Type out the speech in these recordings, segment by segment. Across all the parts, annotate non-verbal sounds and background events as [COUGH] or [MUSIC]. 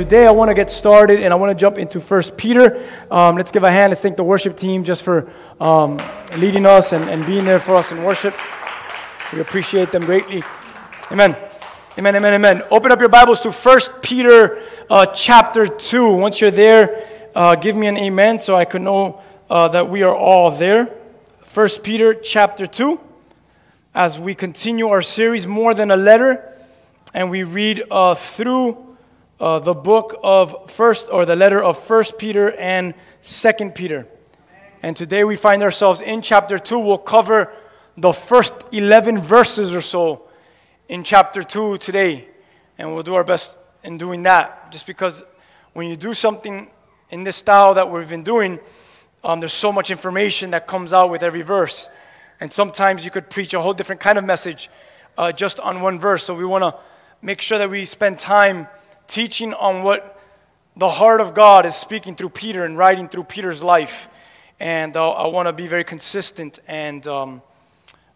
Today, I want to get started and I want to jump into First Peter. Um, let's give a hand. Let's thank the worship team just for um, leading us and, and being there for us in worship. We appreciate them greatly. Amen. Amen, amen, amen. Open up your Bibles to First Peter uh, chapter 2. Once you're there, uh, give me an amen so I can know uh, that we are all there. First Peter chapter 2. As we continue our series, More Than a Letter, and we read uh, through uh, the book of first or the letter of first peter and second peter. And today we find ourselves in chapter 2 we'll cover the first 11 verses or so in chapter 2 today. And we'll do our best in doing that. Just because when you do something in this style that we've been doing um, there's so much information that comes out with every verse. And sometimes you could preach a whole different kind of message uh, just on one verse. So we want to make sure that we spend time teaching on what the heart of God is speaking through Peter and writing through Peter's life. And uh, I want to be very consistent and um,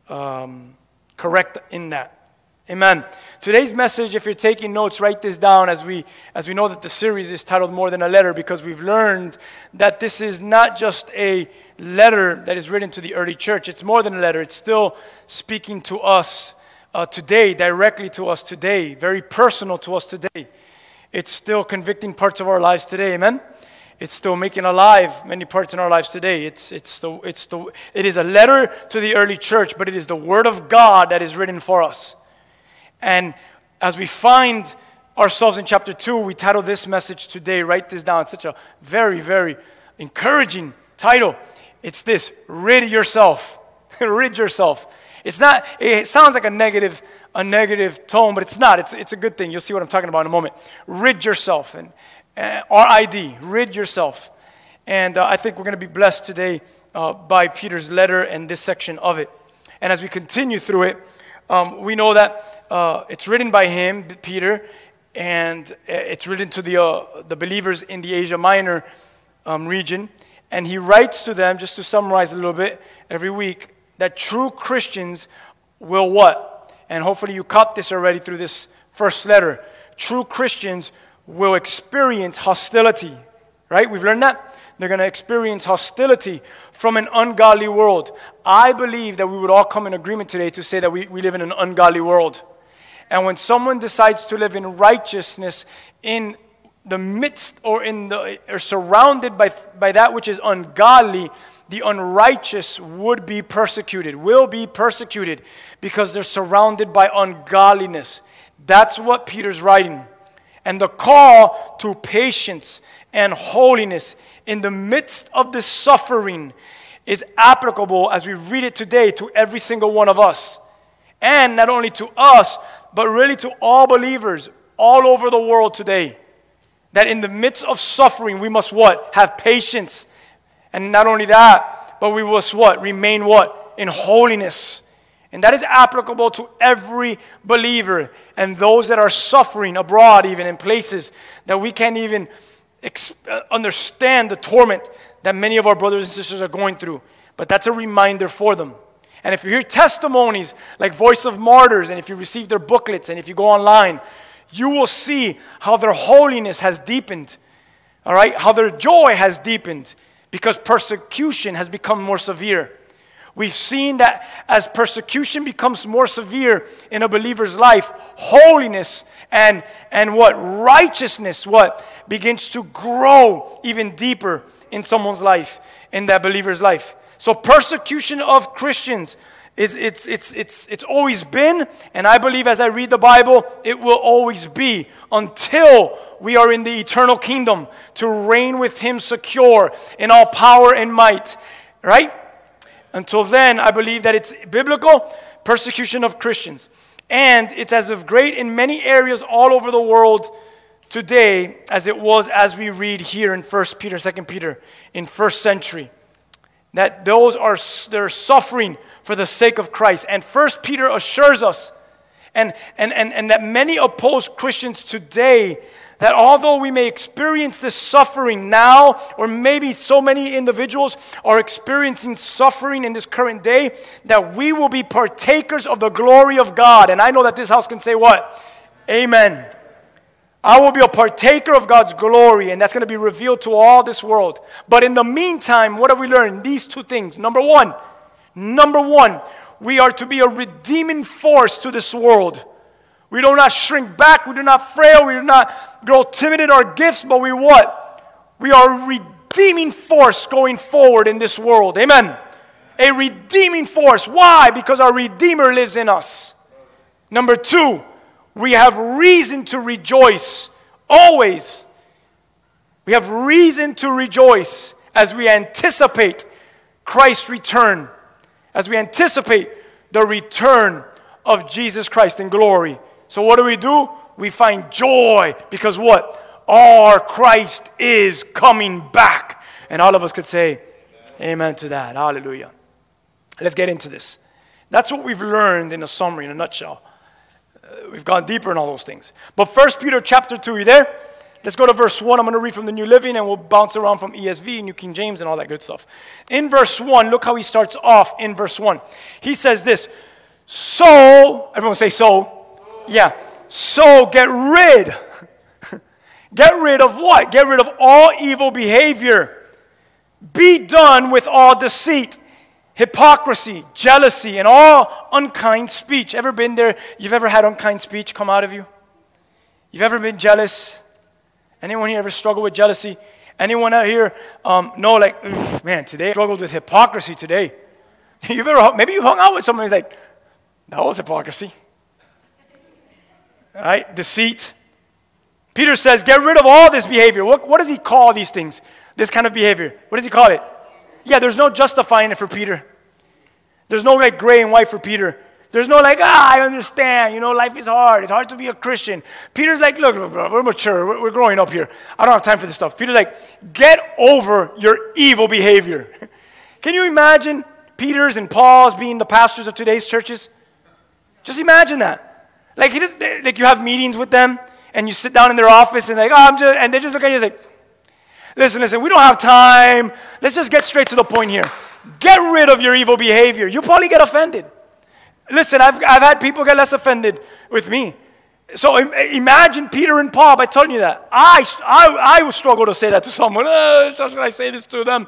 um, correct in that. Amen. Today's message, if you're taking notes, write this down as we, as we know that the series is titled More Than a Letter because we've learned that this is not just a letter that is written to the early church. It's more than a letter, it's still speaking to us uh, today, directly to us today, very personal to us today. It's still convicting parts of our lives today, amen? It's still making alive many parts in our lives today. It's, it's the, it's the, it is a letter to the early church, but it is the Word of God that is written for us. And as we find ourselves in chapter 2, we title this message today, write this down. It's such a very, very encouraging title. It's this Rid yourself. [LAUGHS] Rid yourself. It's not, it sounds like a negative a negative tone, but it's not. It's, it's a good thing. You'll see what I'm talking about in a moment. Rid yourself. And uh, RID, rid yourself. And uh, I think we're going to be blessed today uh, by Peter's letter and this section of it. And as we continue through it, um, we know that uh, it's written by him, Peter, and uh, it's written to the, uh, the believers in the Asia Minor um, region. And he writes to them, just to summarize a little bit every week, that true Christians will what? And hopefully you caught this already through this first letter. True Christians will experience hostility, right? We've learned that. They're going to experience hostility from an ungodly world. I believe that we would all come in agreement today to say that we, we live in an ungodly world. And when someone decides to live in righteousness in the midst or in the or surrounded by, by that which is ungodly, the unrighteous would be persecuted, will be persecuted because they're surrounded by ungodliness. That's what Peter's writing. And the call to patience and holiness in the midst of this suffering is applicable as we read it today to every single one of us. And not only to us, but really to all believers all over the world today. That in the midst of suffering, we must what? Have patience and not only that, but we must what? Remain what? In holiness. And that is applicable to every believer and those that are suffering abroad, even in places that we can't even uh, understand the torment that many of our brothers and sisters are going through. But that's a reminder for them. And if you hear testimonies like Voice of Martyrs, and if you receive their booklets, and if you go online, you will see how their holiness has deepened. All right? How their joy has deepened because persecution has become more severe. We've seen that as persecution becomes more severe in a believer's life, holiness and, and what? Righteousness, what? Begins to grow even deeper in someone's life, in that believer's life. So, persecution of Christians it's, it's, it's, it's, it's always been, and I believe as I read the Bible, it will always be until we are in the eternal kingdom to reign with Him secure in all power and might. Right? Until then, I believe that it's biblical persecution of Christians. And it's as of great in many areas all over the world today as it was as we read here in 1 Peter, 2 Peter, in first century. That those are they're suffering for the sake of Christ. And First Peter assures us, and, and, and, and that many oppose Christians today, that although we may experience this suffering now, or maybe so many individuals are experiencing suffering in this current day, that we will be partakers of the glory of God. And I know that this house can say what? Amen. I will be a partaker of God's glory, and that's going to be revealed to all this world. But in the meantime, what have we learned? These two things. Number one, number one, we are to be a redeeming force to this world. We do not shrink back, we do not frail, we do not grow timid in our gifts, but we what? We are a redeeming force going forward in this world. Amen. A redeeming force. Why? Because our Redeemer lives in us. Number two, we have reason to rejoice always. We have reason to rejoice as we anticipate Christ's return, as we anticipate the return of Jesus Christ in glory. So, what do we do? We find joy because what? Our Christ is coming back. And all of us could say, Amen, Amen to that. Hallelujah. Let's get into this. That's what we've learned in a summary, in a nutshell Uh, we've gone deeper in all those things. But First Peter chapter 2, you there? Let's go to verse 1. I'm going to read from the New Living and we'll bounce around from ESV, New King James, and all that good stuff. In verse 1, look how he starts off in verse 1. He says this So, everyone say so. Yeah. So get rid. [LAUGHS] get rid of what? Get rid of all evil behavior. Be done with all deceit hypocrisy, jealousy, and all unkind speech. Ever been there? You've ever had unkind speech come out of you? You've ever been jealous? Anyone here ever struggled with jealousy? Anyone out here um, know, like, man, today I struggled with hypocrisy today. [LAUGHS] you've ever, maybe you hung out with someone who's like, that was hypocrisy. Right? Deceit. Peter says, get rid of all this behavior. What, what does he call these things? This kind of behavior. What does he call it? Yeah, there's no justifying it for Peter. There's no like gray and white for Peter. There's no like, ah, I understand. You know, life is hard. It's hard to be a Christian. Peter's like, look, we're mature. We're, we're growing up here. I don't have time for this stuff. Peter's like, get over your evil behavior. [LAUGHS] Can you imagine Peter's and Paul's being the pastors of today's churches? Just imagine that. Like, he just, like you have meetings with them, and you sit down in their office, and like, oh, I'm just, and they just look at you like, Listen, listen, we don't have time. Let's just get straight to the point here. Get rid of your evil behavior. You probably get offended. Listen, I've, I've had people get less offended with me. So imagine Peter and Paul by telling you that. I, I, I would struggle to say that to someone. Uh, how should I say this to them?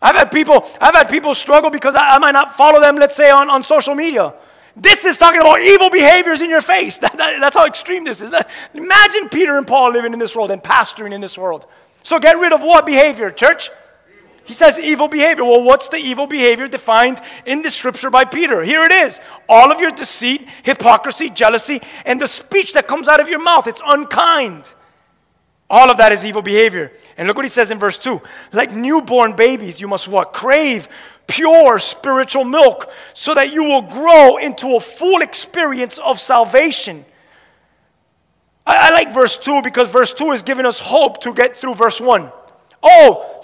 I've had people, I've had people struggle because I, I might not follow them, let's say, on, on social media. This is talking about evil behaviors in your face. [LAUGHS] That, that, that's how extreme this is. Imagine Peter and Paul living in this world and pastoring in this world. So get rid of what behavior, church? He says evil behavior. Well, what's the evil behavior defined in the scripture by Peter? Here it is all of your deceit, hypocrisy, jealousy, and the speech that comes out of your mouth. It's unkind. All of that is evil behavior. And look what he says in verse 2 like newborn babies, you must what? Crave pure spiritual milk so that you will grow into a full experience of salvation. I, I like verse 2 because verse 2 is giving us hope to get through verse 1. Oh,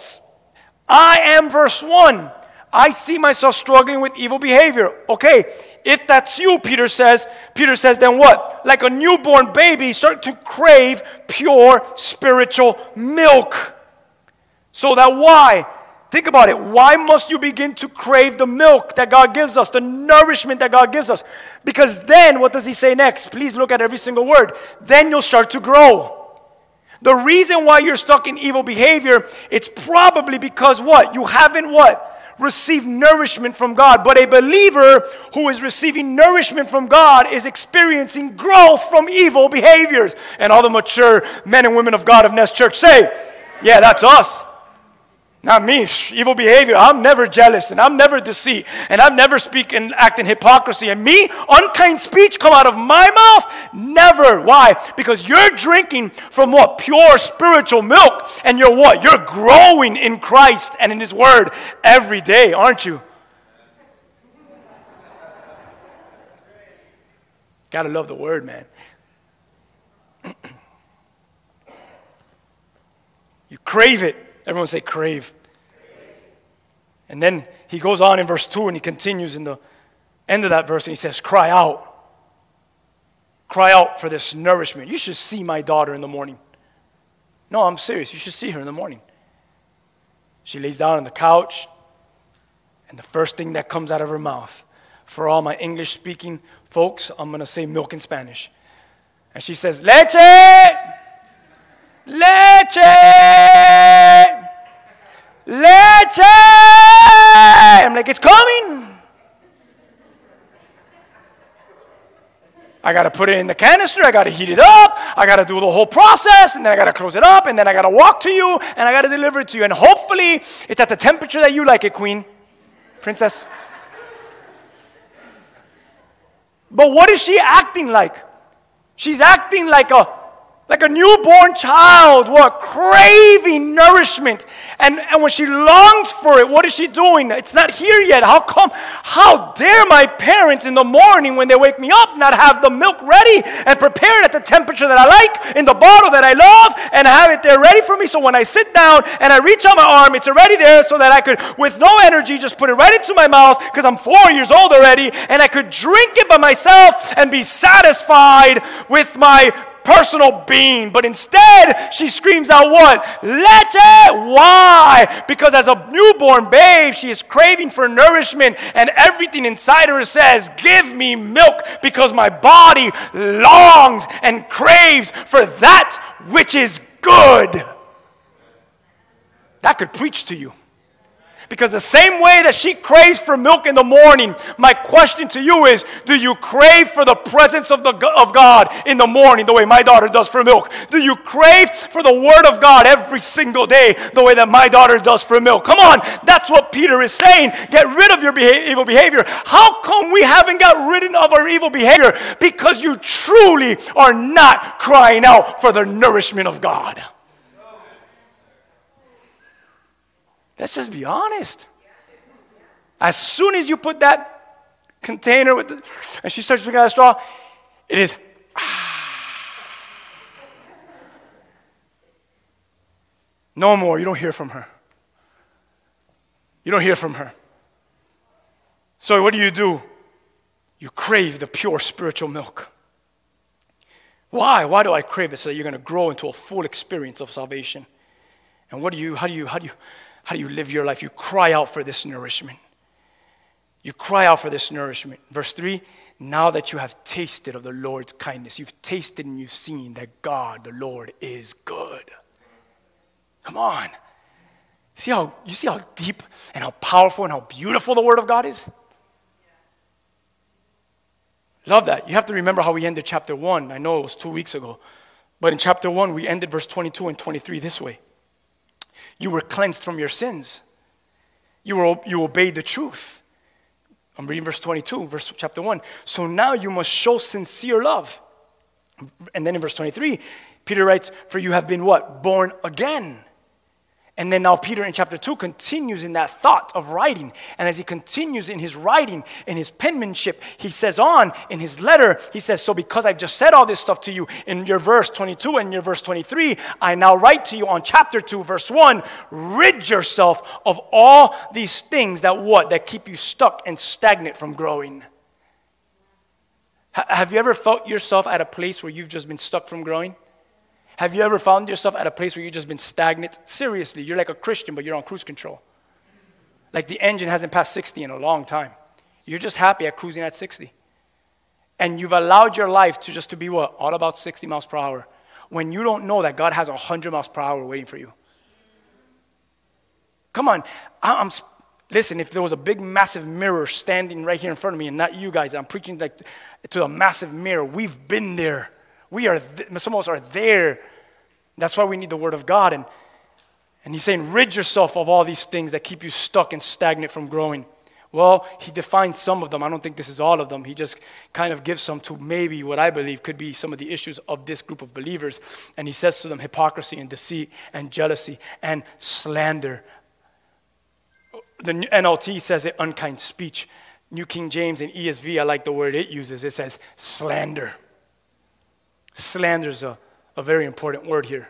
I am verse 1. I see myself struggling with evil behavior. Okay, if that's you, Peter says, Peter says, then what? Like a newborn baby, start to crave pure spiritual milk. So that why? Think about it. Why must you begin to crave the milk that God gives us, the nourishment that God gives us? Because then, what does He say next? Please look at every single word. Then you'll start to grow. The reason why you're stuck in evil behavior, it's probably because what? You haven't what? Received nourishment from God. But a believer who is receiving nourishment from God is experiencing growth from evil behaviors. And all the mature men and women of God of Nest Church say, Yeah, that's us. Not me, evil behavior. I'm never jealous and I'm never deceit and I'm never speak and act in hypocrisy. And me, unkind speech come out of my mouth? Never. Why? Because you're drinking from what? Pure spiritual milk. And you're what? You're growing in Christ and in His Word every day, aren't you? Gotta love the Word, man. [CLEARS THROAT] you crave it. Everyone say crave. And then he goes on in verse 2 and he continues in the end of that verse and he says, Cry out. Cry out for this nourishment. You should see my daughter in the morning. No, I'm serious. You should see her in the morning. She lays down on the couch, and the first thing that comes out of her mouth, for all my English speaking folks, I'm going to say milk in Spanish. And she says, Leche! Leche! Leche! I'm like, it's coming. I got to put it in the canister. I got to heat it up. I got to do the whole process. And then I got to close it up. And then I got to walk to you. And I got to deliver it to you. And hopefully it's at the temperature that you like it, Queen, Princess. But what is she acting like? She's acting like a like a newborn child, what craving nourishment. And, and when she longs for it, what is she doing? It's not here yet. How come? How dare my parents in the morning when they wake me up not have the milk ready and prepared at the temperature that I like in the bottle that I love and have it there ready for me so when I sit down and I reach out my arm, it's already there so that I could, with no energy, just put it right into my mouth because I'm four years old already and I could drink it by myself and be satisfied with my personal being. But instead, she screams out, What? Leche! Why? Because as a newborn babe, she is craving for nourishment, and everything inside her says, Give me milk, because my body longs and craves for that which is good. That could preach to you. Because the same way that she craves for milk in the morning, my question to you is do you crave for the presence of, the, of God in the morning the way my daughter does for milk? Do you crave for the Word of God every single day the way that my daughter does for milk? Come on, that's what Peter is saying. Get rid of your beha- evil behavior. How come we haven't got rid of our evil behavior? Because you truly are not crying out for the nourishment of God. Let's just be honest. As soon as you put that container with the, and she starts drinking out of straw, it is. Ah. No more. You don't hear from her. You don't hear from her. So, what do you do? You crave the pure spiritual milk. Why? Why do I crave it? So that you're going to grow into a full experience of salvation. And what do you, how do you, how do you, how do you live your life? You cry out for this nourishment. You cry out for this nourishment. Verse 3 Now that you have tasted of the Lord's kindness, you've tasted and you've seen that God, the Lord, is good. Come on. See how you see how deep and how powerful and how beautiful the word of God is? Love that. You have to remember how we ended chapter 1. I know it was 2 weeks ago. But in chapter 1 we ended verse 22 and 23 this way. You were cleansed from your sins. You, were, you obeyed the truth. I'm reading verse 22, verse chapter 1. So now you must show sincere love. And then in verse 23, Peter writes, For you have been what? Born again. And then now Peter in chapter 2 continues in that thought of writing. And as he continues in his writing, in his penmanship, he says on in his letter, he says, So because I've just said all this stuff to you in your verse 22 and your verse 23, I now write to you on chapter 2, verse 1, rid yourself of all these things that what? That keep you stuck and stagnant from growing. have you ever felt yourself at a place where you've just been stuck from growing? Have you ever found yourself at a place where you've just been stagnant? Seriously, you're like a Christian, but you're on cruise control. Like the engine hasn't passed 60 in a long time. You're just happy at cruising at 60. And you've allowed your life to just to be what? All about 60 miles per hour. When you don't know that God has 100 miles per hour waiting for you. Come on. I'm, listen, if there was a big, massive mirror standing right here in front of me, and not you guys, I'm preaching like to a massive mirror. We've been there. We are, th- some of us are there. That's why we need the Word of God. And, and he's saying, rid yourself of all these things that keep you stuck and stagnant from growing. Well, he defines some of them. I don't think this is all of them. He just kind of gives some to maybe what I believe could be some of the issues of this group of believers. And he says to them hypocrisy and deceit and jealousy and slander. The NLT says it unkind speech. New King James and ESV, I like the word it uses. It says slander. Slander is a, a very important word here.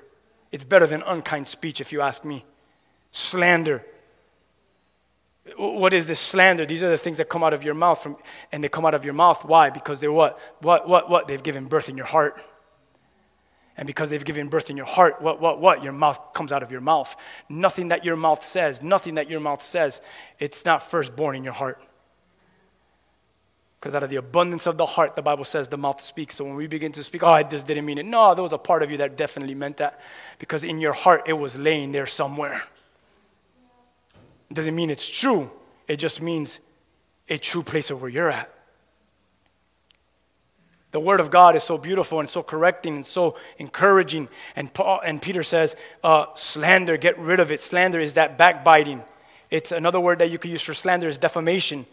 It's better than unkind speech, if you ask me. Slander. what is this slander? These are the things that come out of your mouth from, and they come out of your mouth. Why? Because they're what? What, what, what? They've given birth in your heart. And because they've given birth in your heart, what, what, what? Your mouth comes out of your mouth. Nothing that your mouth says, nothing that your mouth says, it's not first born in your heart. Because out of the abundance of the heart, the Bible says the mouth speaks. So when we begin to speak, oh, I just didn't mean it. No, there was a part of you that definitely meant that. Because in your heart, it was laying there somewhere. It doesn't mean it's true, it just means a true place of where you're at. The Word of God is so beautiful and so correcting and so encouraging. And, Paul, and Peter says, uh, slander, get rid of it. Slander is that backbiting. It's another word that you could use for slander is defamation.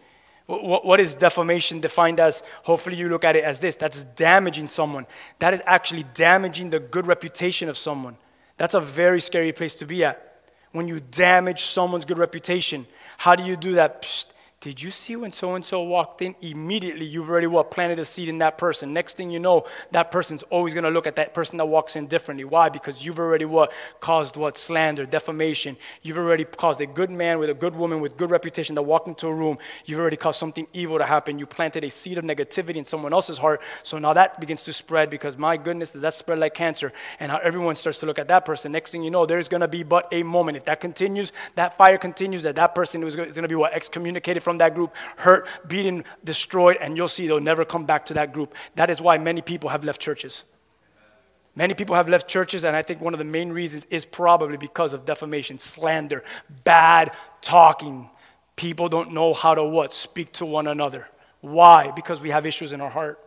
What, is defamation defined as? Hopefully, you look at it as this that's damaging someone. That is actually damaging the good reputation of someone. That's a very scary place to be at. When you damage someone's good reputation, how do you do that? Psst, did you see when so and so walked in? Immediately, you've already what planted a seed in that person. Next thing you know, that person's always going to look at that person that walks in differently. Why? Because you've already what caused what slander, defamation. You've already caused a good man with a good woman with good reputation that walked into a room. You've already caused something evil to happen. You planted a seed of negativity in someone else's heart. So now that begins to spread because my goodness, does that spread like cancer? And how everyone starts to look at that person. Next thing you know, there's going to be but a moment. If that continues, that fire continues, that that person is going to be what excommunicated from from that group, hurt, beaten, destroyed, and you'll see they'll never come back to that group. That is why many people have left churches. Many people have left churches, and I think one of the main reasons is probably because of defamation, slander, bad talking. People don't know how to what? Speak to one another. Why? Because we have issues in our heart.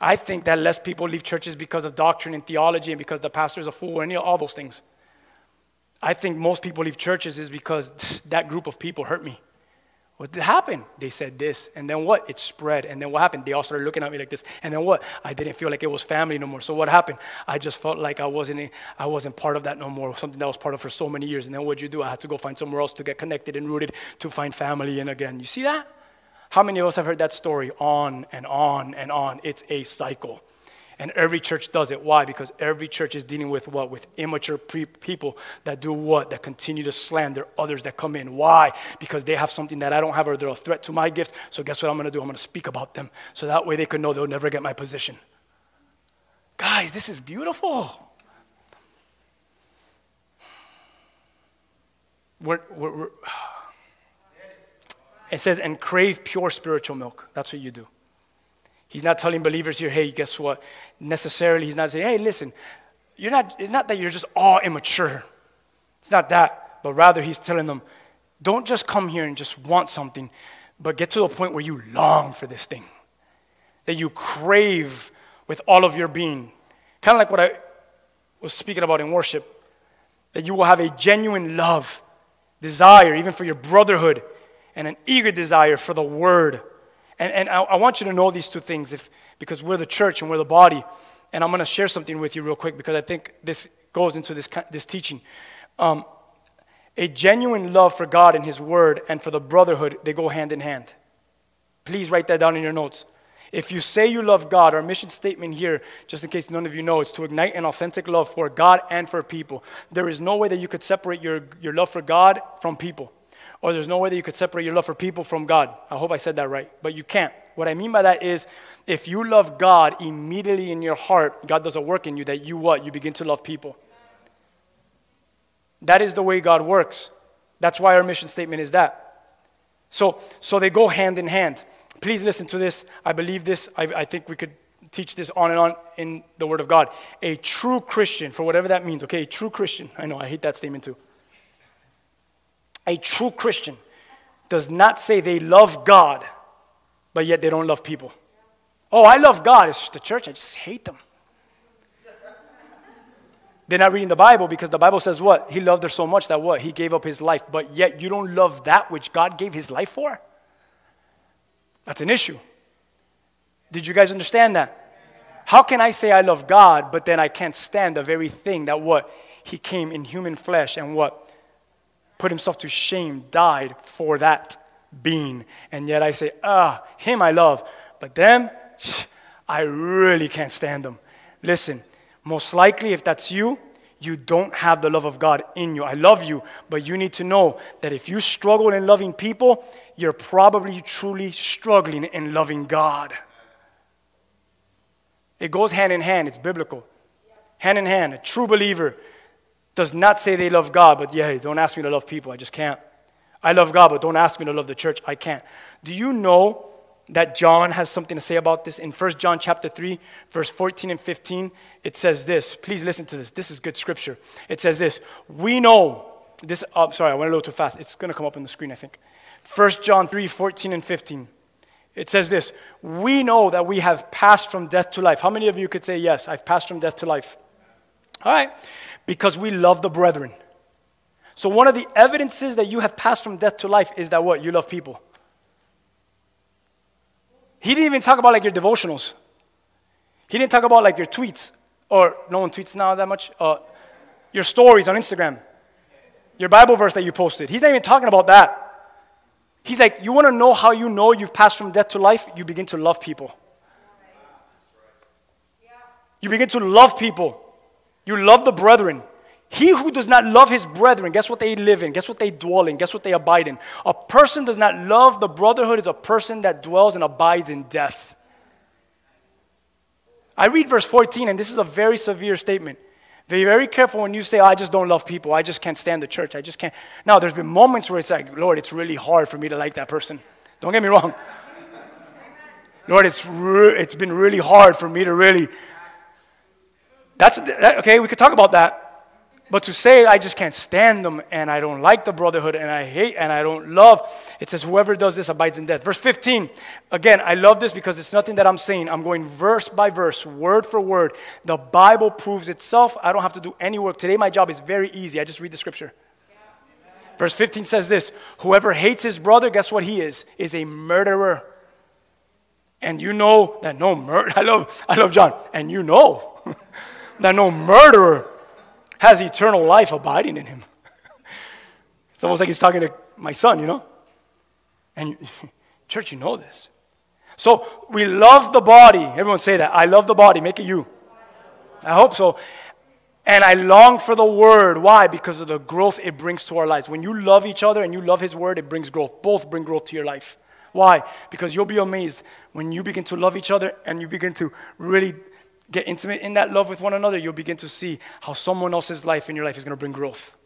I think that less people leave churches because of doctrine and theology and because the pastor is a fool and all those things. I think most people leave churches is because that group of people hurt me. What happened? They said this. And then what? It spread. And then what happened? They all started looking at me like this. And then what? I didn't feel like it was family no more. So what happened? I just felt like I wasn't, I wasn't part of that no more, something that was part of for so many years. And then what'd you do? I had to go find somewhere else to get connected and rooted to find family. And again, you see that? How many of us have heard that story on and on and on? It's a cycle. And every church does it. Why? Because every church is dealing with what? With immature pre- people that do what? That continue to slander others that come in. Why? Because they have something that I don't have or they're a threat to my gifts. So guess what I'm going to do? I'm going to speak about them. So that way they can know they'll never get my position. Guys, this is beautiful. We're, we're, we're, [SIGHS] it says, and crave pure spiritual milk. That's what you do. He's not telling believers here, hey, guess what? Necessarily, he's not saying, hey, listen, you're not, it's not that you're just all immature. It's not that. But rather, he's telling them, don't just come here and just want something, but get to the point where you long for this thing, that you crave with all of your being. Kind of like what I was speaking about in worship, that you will have a genuine love, desire, even for your brotherhood, and an eager desire for the word and, and I, I want you to know these two things if, because we're the church and we're the body. And I'm going to share something with you real quick because I think this goes into this, this teaching. Um, a genuine love for God and His Word and for the brotherhood, they go hand in hand. Please write that down in your notes. If you say you love God, our mission statement here, just in case none of you know, is to ignite an authentic love for God and for people. There is no way that you could separate your, your love for God from people. Or there's no way that you could separate your love for people from God. I hope I said that right, but you can't. What I mean by that is if you love God immediately in your heart, God does a work in you that you what? You begin to love people. That is the way God works. That's why our mission statement is that. So, so they go hand in hand. Please listen to this. I believe this. I, I think we could teach this on and on in the Word of God. A true Christian, for whatever that means, okay? A true Christian. I know, I hate that statement too a true Christian does not say they love God, but yet they don't love people. Oh, I love God. It's the church. I just hate them. They're not reading the Bible because the Bible says what? He loved her so much that what? He gave up his life. But yet you don't love that which God gave his life for? That's an issue. Did you guys understand that? How can I say I love God, but then I can't stand the very thing that what? He came in human flesh and what? Put himself to shame, died for that being. And yet I say, ah, him I love, but them, [SNIFFS] I really can't stand them. Listen, most likely, if that's you, you don't have the love of God in you. I love you, but you need to know that if you struggle in loving people, you're probably truly struggling in loving God. It goes hand in hand, it's biblical. Hand in hand. A true believer does not say they love God, but yeah, don't ask me to love people. I just can't. I love God, but don't ask me to love the church. I can't. Do you know that John has something to say about this. In 1 John chapter 3, verse 14 and 15, it says this. Please listen to this. This is good scripture. It says this. We know this oh, sorry, I went a little too fast. It's going to come up on the screen, I think. 1 John 3, 14 and 15. It says this. We know that we have passed from death to life. How many of you could say yes, I've passed from death to life? All right. Because we love the brethren. So one of the evidences that you have passed from death to life is that what? You love people. He didn't even talk about like your devotionals. He didn't talk about like your tweets, or no one tweets now that much. Uh, your stories on Instagram, your Bible verse that you posted. He's not even talking about that. He's like, you want to know how you know you've passed from death to life? You begin to love people. You begin to love people. You love the brethren. He who does not love his brethren, guess what they live in? Guess what they dwell in? Guess what they abide in? A person does not love the brotherhood is a person that dwells and abides in death. I read verse 14, and this is a very severe statement. Be very careful when you say, oh, I just don't love people. I just can't stand the church. I just can't. Now, there's been moments where it's like, Lord, it's really hard for me to like that person. Don't get me wrong. Lord, it's, re- it's been really hard for me to really. That's that, okay, we could talk about that. But to say I just can't stand them and I don't like the brotherhood and I hate and I don't love, it says whoever does this abides in death. Verse 15, again, I love this because it's nothing that I'm saying. I'm going verse by verse, word for word. The Bible proves itself. I don't have to do any work. Today, my job is very easy. I just read the scripture. Verse 15 says this Whoever hates his brother, guess what he is? Is a murderer. And you know that no murder, [LAUGHS] I love, I love John, and you know [LAUGHS] that no murderer has eternal life abiding in him. [LAUGHS] it's almost like he's talking to my son, you know? And [LAUGHS] church, you know this. So we love the body. Everyone say that. I love the body. Make it you. I hope so. And I long for the word. Why? Because of the growth it brings to our lives. When you love each other and you love his word, it brings growth. Both bring growth to your life. Why? Because you'll be amazed when you begin to love each other and you begin to really get intimate in that love with one another, you'll begin to see how someone else's life in your life is going to bring growth.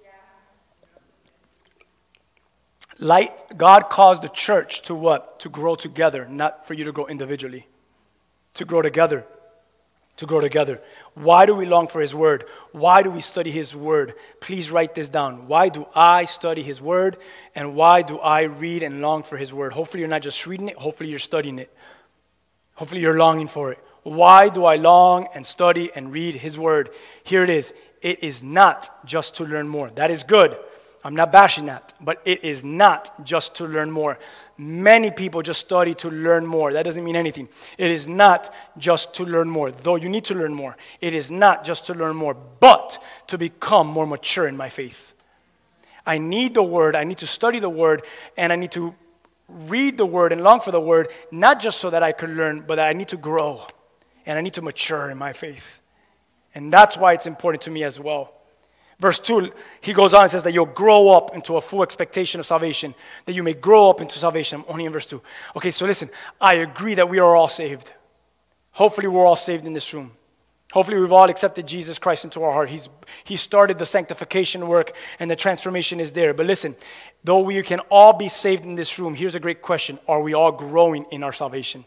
Light, God caused the church to what? To grow together, not for you to grow individually. To grow together. To grow together. Why do we long for His Word? Why do we study His Word? Please write this down. Why do I study His Word? And why do I read and long for His Word? Hopefully, you're not just reading it, hopefully, you're studying it. Hopefully, you're longing for it. Why do I long and study and read His Word? Here it is. It is not just to learn more. That is good. I'm not bashing that, but it is not just to learn more. Many people just study to learn more. That doesn't mean anything. It is not just to learn more, though you need to learn more. It is not just to learn more, but to become more mature in my faith. I need the Word, I need to study the Word, and I need to read the Word and long for the Word, not just so that I could learn, but that I need to grow and I need to mature in my faith. And that's why it's important to me as well. Verse 2, he goes on and says that you'll grow up into a full expectation of salvation, that you may grow up into salvation. I'm only in verse 2. Okay, so listen, I agree that we are all saved. Hopefully, we're all saved in this room. Hopefully, we've all accepted Jesus Christ into our heart. He's, he started the sanctification work, and the transformation is there. But listen, though we can all be saved in this room, here's a great question Are we all growing in our salvation?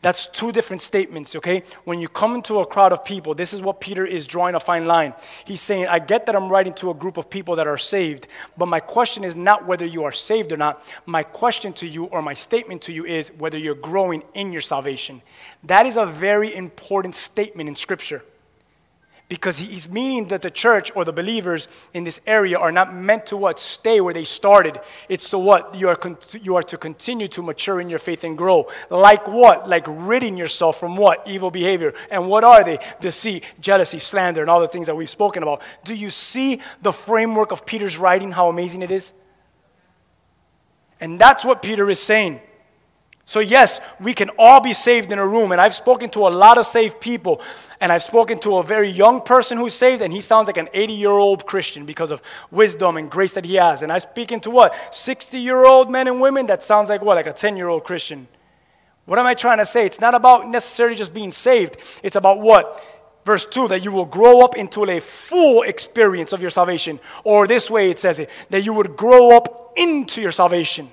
That's two different statements, okay? When you come into a crowd of people, this is what Peter is drawing a fine line. He's saying, I get that I'm writing to a group of people that are saved, but my question is not whether you are saved or not. My question to you, or my statement to you, is whether you're growing in your salvation. That is a very important statement in Scripture because he's meaning that the church or the believers in this area are not meant to what? Stay where they started. It's to what? You are, con- you are to continue to mature in your faith and grow. Like what? Like ridding yourself from what? Evil behavior. And what are they? Deceit jealousy slander and all the things that we've spoken about. Do you see the framework of peter's writing how amazing it is? And that's what peter is saying So, yes, we can all be saved in a room. And I've spoken to a lot of saved people. And I've spoken to a very young person who's saved, and he sounds like an 80 year old Christian because of wisdom and grace that he has. And I speak into what? 60 year old men and women that sounds like what? Like a 10 year old Christian. What am I trying to say? It's not about necessarily just being saved, it's about what? Verse 2 that you will grow up into a full experience of your salvation. Or this way it says it that you would grow up into your salvation.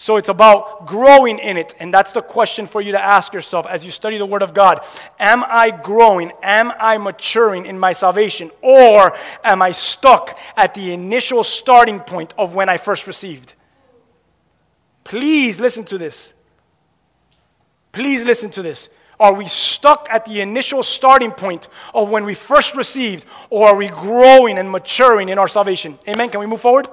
So it's about growing in it. And that's the question for you to ask yourself as you study the Word of God. Am I growing? Am I maturing in my salvation? Or am I stuck at the initial starting point of when I first received? Please listen to this. Please listen to this. Are we stuck at the initial starting point of when we first received, or are we growing and maturing in our salvation? Amen. Can we move forward?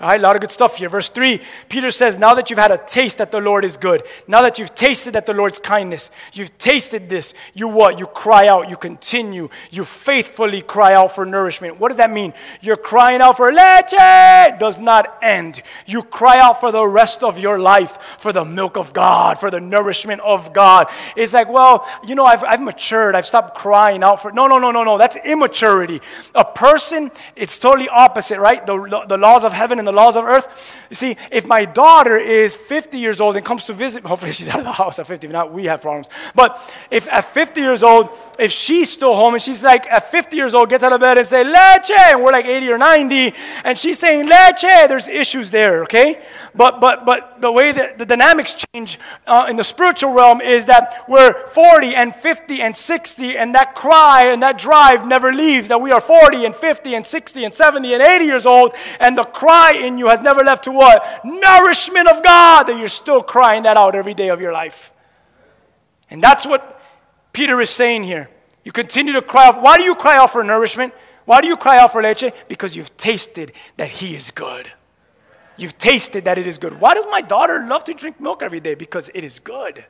All right, a lot of good stuff here. Verse 3, Peter says, Now that you've had a taste that the Lord is good, now that you've tasted that the Lord's kindness, you've tasted this, you what? You cry out, you continue, you faithfully cry out for nourishment. What does that mean? You're crying out for leche, does not end. You cry out for the rest of your life, for the milk of God, for the nourishment of God. It's like, well, you know, I've, I've matured, I've stopped crying out for. No, no, no, no, no, that's immaturity. A person, it's totally opposite, right? The, the laws of heaven and the laws of earth. You see, if my daughter is 50 years old and comes to visit, [LAUGHS] hopefully she's out of the house at 50, not we have problems. But if at 50 years old, if she's still home and she's like at 50 years old, gets out of bed and say, leche, and we're like 80 or 90, and she's saying leche, there's issues there, okay? But, but, but the way that the dynamics change uh, in the spiritual realm is that we're 40 and 50 and 60, and that cry and that drive never leaves, that we are 40 and 50 and 60 and 70 and 80 years old, and the cry in you has never left to what? Nourishment of God, that you're still crying that out every day of your life. And that's what Peter is saying here. You continue to cry out. Why do you cry out for nourishment? Why do you cry out for leche? Because you've tasted that He is good. You've tasted that it is good. Why does my daughter love to drink milk every day? Because it is good.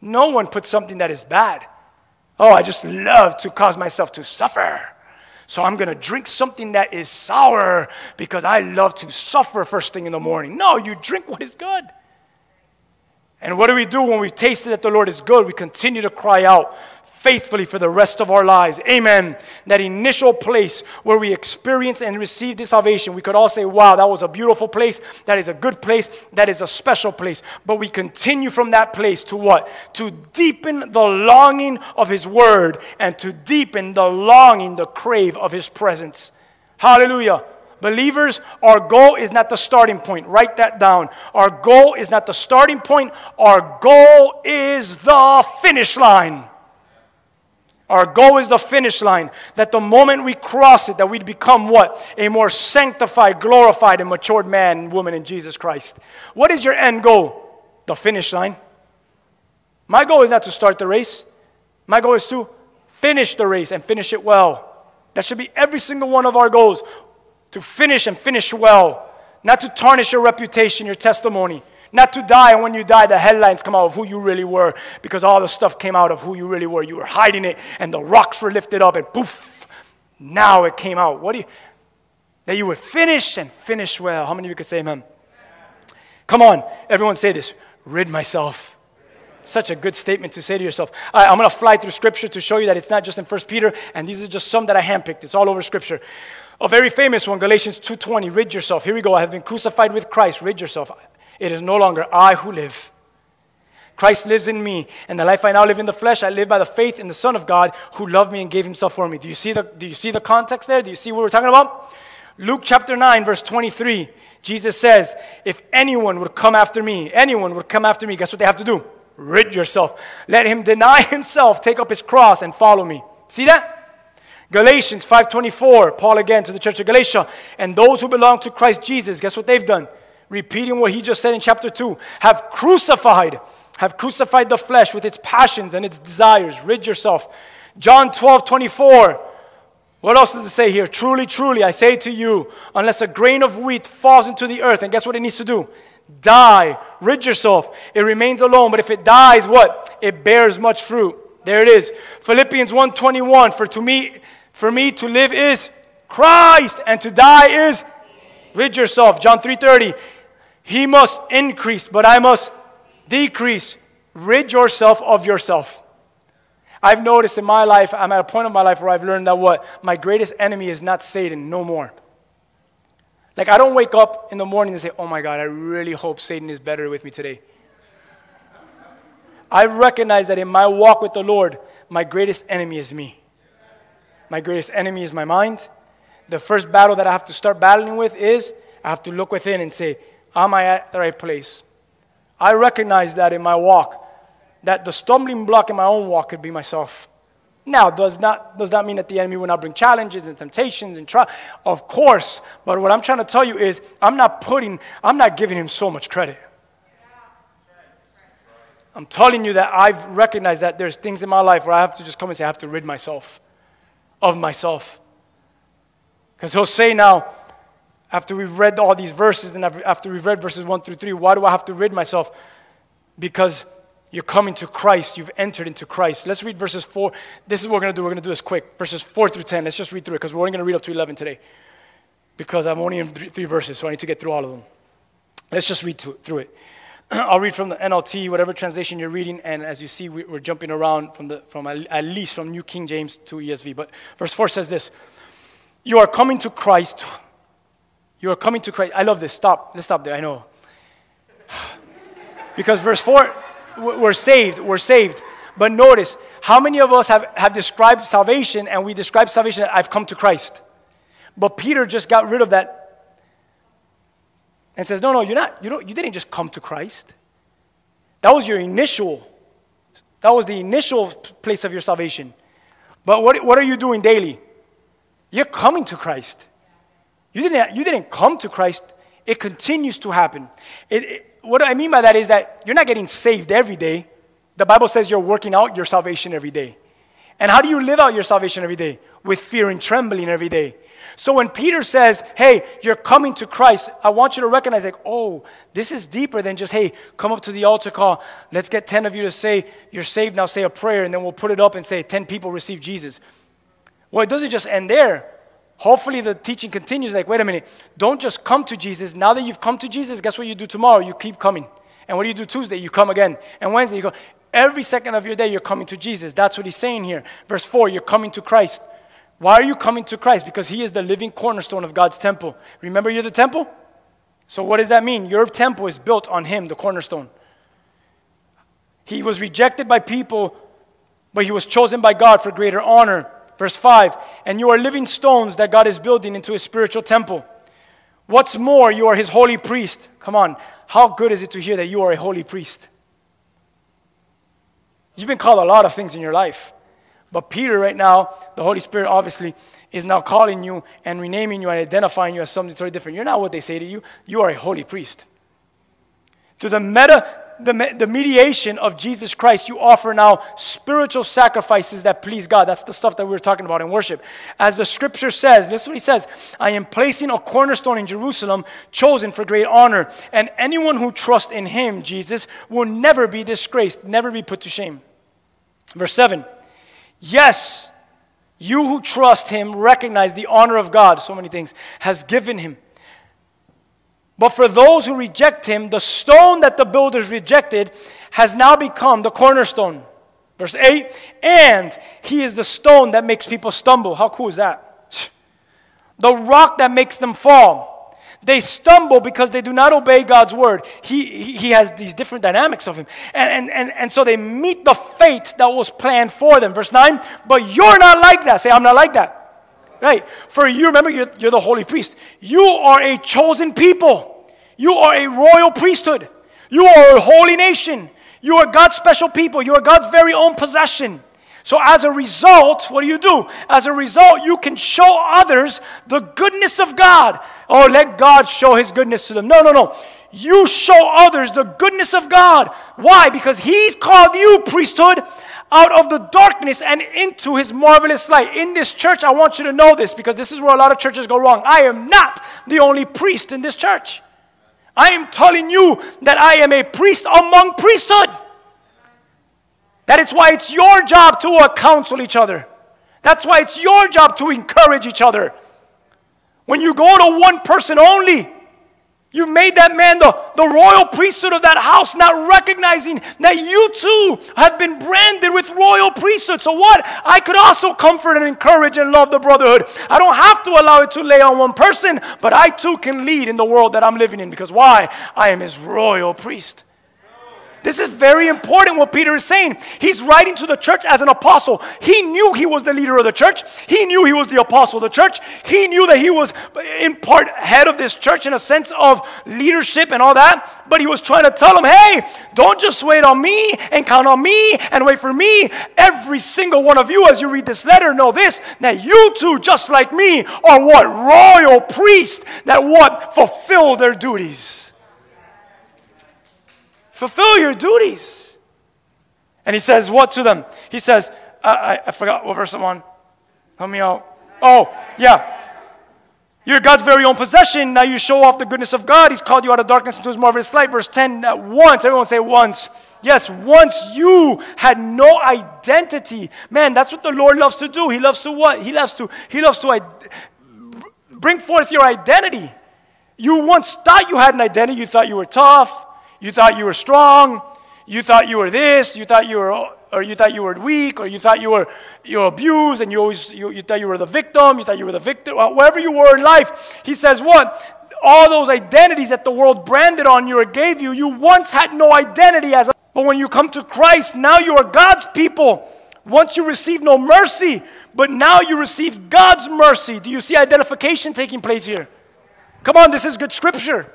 No one puts something that is bad. Oh, I just love to cause myself to suffer. So I'm going to drink something that is sour because I love to suffer first thing in the morning. No, you drink what is good. And what do we do when we've tasted that the Lord is good? We continue to cry out, faithfully for the rest of our lives. Amen. That initial place where we experience and receive this salvation, we could all say, wow, that was a beautiful place. That is a good place. That is a special place. But we continue from that place to what? To deepen the longing of His Word and to deepen the longing, the crave of His presence. Hallelujah. Believers, our goal is not the starting point. Write that down. Our goal is not the starting point. Our goal is the finish line. Our goal is the finish line. That the moment we cross it, that we become what? A more sanctified, glorified, and matured man and woman in Jesus Christ. What is your end goal? The finish line. My goal is not to start the race. My goal is to finish the race and finish it well. That should be every single one of our goals. To finish and finish well. Not to tarnish your reputation, your testimony. Not to die, and when you die, the headlines come out of who you really were because all the stuff came out of who you really were. You were hiding it, and the rocks were lifted up, and poof, now it came out. What do you, that you would finish and finish well. How many of you could say amen? Come on, everyone say this rid myself. Such a good statement to say to yourself. I, I'm going to fly through scripture to show you that it's not just in 1 Peter, and these are just some that I handpicked. It's all over scripture. A very famous one, Galatians 2:20, rid yourself. Here we go. I have been crucified with Christ, rid yourself. It is no longer I who live. Christ lives in me, and the life I now live in the flesh, I live by the faith in the Son of God who loved me and gave himself for me. Do you see the, do you see the context there? Do you see what we're talking about? Luke chapter 9, verse 23, Jesus says, If anyone would come after me, anyone would come after me, guess what they have to do? Rid yourself. Let him deny [LAUGHS] himself, take up his cross, and follow me. See that? Galatians 5:24, Paul again to the church of Galatia, and those who belong to Christ Jesus, guess what they've done? repeating what he just said in chapter 2 have crucified have crucified the flesh with its passions and its desires. Rid yourself. John 12:24. what else does it say here? Truly truly i say to you unless a grain of wheat falls into the earth and guess what it needs to do? Die. Rid yourself. It remains alone but if it dies what? It bears much fruit. There it is. Philippians 1.21 for to me for me to live is christ and to die is rid yourself john 3.30 he must increase, but I must decrease, rid yourself of yourself. I've noticed in my life, I'm at a point of my life where I've learned that what? My greatest enemy is not Satan, no more. Like, I don't wake up in the morning and say, oh my God, I really hope Satan is better with me today. I recognize that in my walk with the Lord, my greatest enemy is me. My greatest enemy is my mind. The first battle that I have to start battling with is I have to look within and say, Am I at the right place? I recognize that in my walk, that the stumbling block in my own walk could be myself. Now, does not does not mean that the enemy will not bring challenges and temptations and try. Of course, but what I'm trying to tell you is, I'm not putting, I'm not giving him so much credit. I'm telling you that I've recognized that there's things in my life where I have to just come and say, I have to rid myself of myself. Because he'll say now, after we've read all these verses and after we've read verses 1 through 3, why do I have to rid myself? Because you're coming to Christ. You've entered into Christ. Let's read verses 4. This is what we're going to do. We're going to do this quick. Verses 4 through 10. Let's just read through it because we're only going to read up to 11 today. Because I'm only in three, three verses, so I need to get through all of them. Let's just read through it. [CLEARS THROAT] I'll read from the NLT, whatever translation you're reading, and as you see, we, are jumping around from, the, from at least from New King James to ESV. But verse 4 says this You are coming to Christ. You are coming to Christ. I love this. Stop. Let's stop there. I know. [SIGHS] because verse 4, we're saved. We're saved. But notice, how many of us have, have described salvation and we describe salvation I've come to Christ? But Peter just got rid of that and says, No, no, you're not, you, don't, you didn't just come to Christ. That was your initial, that was the initial place of your salvation. But what, what are you doing daily? You're coming to Christ. You didn't, you didn't come to Christ, it continues to happen. It, it, what I mean by that is that you're not getting saved every day. The Bible says you're working out your salvation every day. And how do you live out your salvation every day? With fear and trembling every day. So when Peter says, hey, you're coming to Christ, I want you to recognize, like, oh, this is deeper than just, hey, come up to the altar call. Let's get 10 of you to say, you're saved now, say a prayer, and then we'll put it up and say, 10 people receive Jesus. Well, it doesn't just end there. Hopefully, the teaching continues like, wait a minute, don't just come to Jesus. Now that you've come to Jesus, guess what you do tomorrow? You keep coming. And what do you do Tuesday? You come again. And Wednesday, you go. Every second of your day, you're coming to Jesus. That's what he's saying here. Verse 4, you're coming to Christ. Why are you coming to Christ? Because He is the living cornerstone of God's temple. Remember, you're the temple? So, what does that mean? Your temple is built on Him, the cornerstone. He was rejected by people, but He was chosen by God for greater honor. Verse 5 And you are living stones that God is building into His spiritual temple. What's more, you are His holy priest. Come on, how good is it to hear that you are a holy priest? You've been called a lot of things in your life. But Peter, right now, the Holy Spirit obviously is now calling you and renaming you and identifying you as something totally different. You're not what they say to you, you are a holy priest. To the meta, the, the mediation of Jesus Christ, you offer now spiritual sacrifices that please God. That's the stuff that we were talking about in worship. As the scripture says, this is what he says I am placing a cornerstone in Jerusalem, chosen for great honor. And anyone who trusts in him, Jesus, will never be disgraced, never be put to shame. Verse 7 Yes, you who trust him recognize the honor of God, so many things, has given him. But for those who reject him, the stone that the builders rejected has now become the cornerstone. Verse 8, and he is the stone that makes people stumble. How cool is that? [SNIFFS] The rock that makes them fall. They stumble because they do not obey God's word. He, he, has these different dynamics of him. And, and, and, and so they meet the fate that was planned for them. Verse 9, but you're not like that. Say, I'm not like that. Right? For you, remember, you're, you're the holy priest. You are a chosen people. You are a royal priesthood. You are a holy nation. You are God's special people. You are God's very own possession. So, as a result, what do you do? As a result, you can show others the goodness of God. Oh, let God show his goodness to them. No, no, no. You show others the goodness of God. Why? Because he's called you, priesthood, out of the darkness and into his marvelous light. In this church, I want you to know this because this is where a lot of churches go wrong. I am not the only priest in this church. I am telling you that I am a priest among priesthood. That is why it's your job to counsel each other. That's why it's your job to encourage each other. When you go to one person only, You made that man the, the royal priesthood of that house, not recognizing that you too have been branded with royal priesthood. So, what? I could also comfort and encourage and love the brotherhood. I don't have to allow it to lay on one person, but I too can lead in the world that I'm living in because why? I am his royal priest. This is very important what Peter is saying. He's writing to the church as an apostle. He knew he was the leader of the church. He knew he was the apostle of the church. He knew that he was in part head of this church in a sense of leadership and all that. But he was trying to tell them, hey, don't just wait on me and count on me and wait for me. Every single one of you, as you read this letter, know this that you too, just like me, are what? Royal priests that what? Fulfill their duties. Fulfill your duties. And he says, What to them? He says, I, I forgot what verse I'm on. Help me out. Oh, yeah. You're God's very own possession. Now you show off the goodness of God. He's called you out of darkness into his marvelous light. Verse 10, at once, everyone say once. Yes, once you had no identity. Man, that's what the Lord loves to do. He loves to what? He loves to, he loves to bring forth your identity. You once thought you had an identity. You thought you were tough. You thought you were strong. You thought you were this. You thought you were, or you thought you were weak, or you thought you were you were abused, and you always you, you thought you were the victim. You thought you were the victim. Wherever you were in life, he says what? All those identities that the world branded on you or gave you, you once had no identity as. A, but when you come to Christ, now you are God's people. Once you received no mercy, but now you receive God's mercy. Do you see identification taking place here? Come on, this is good scripture.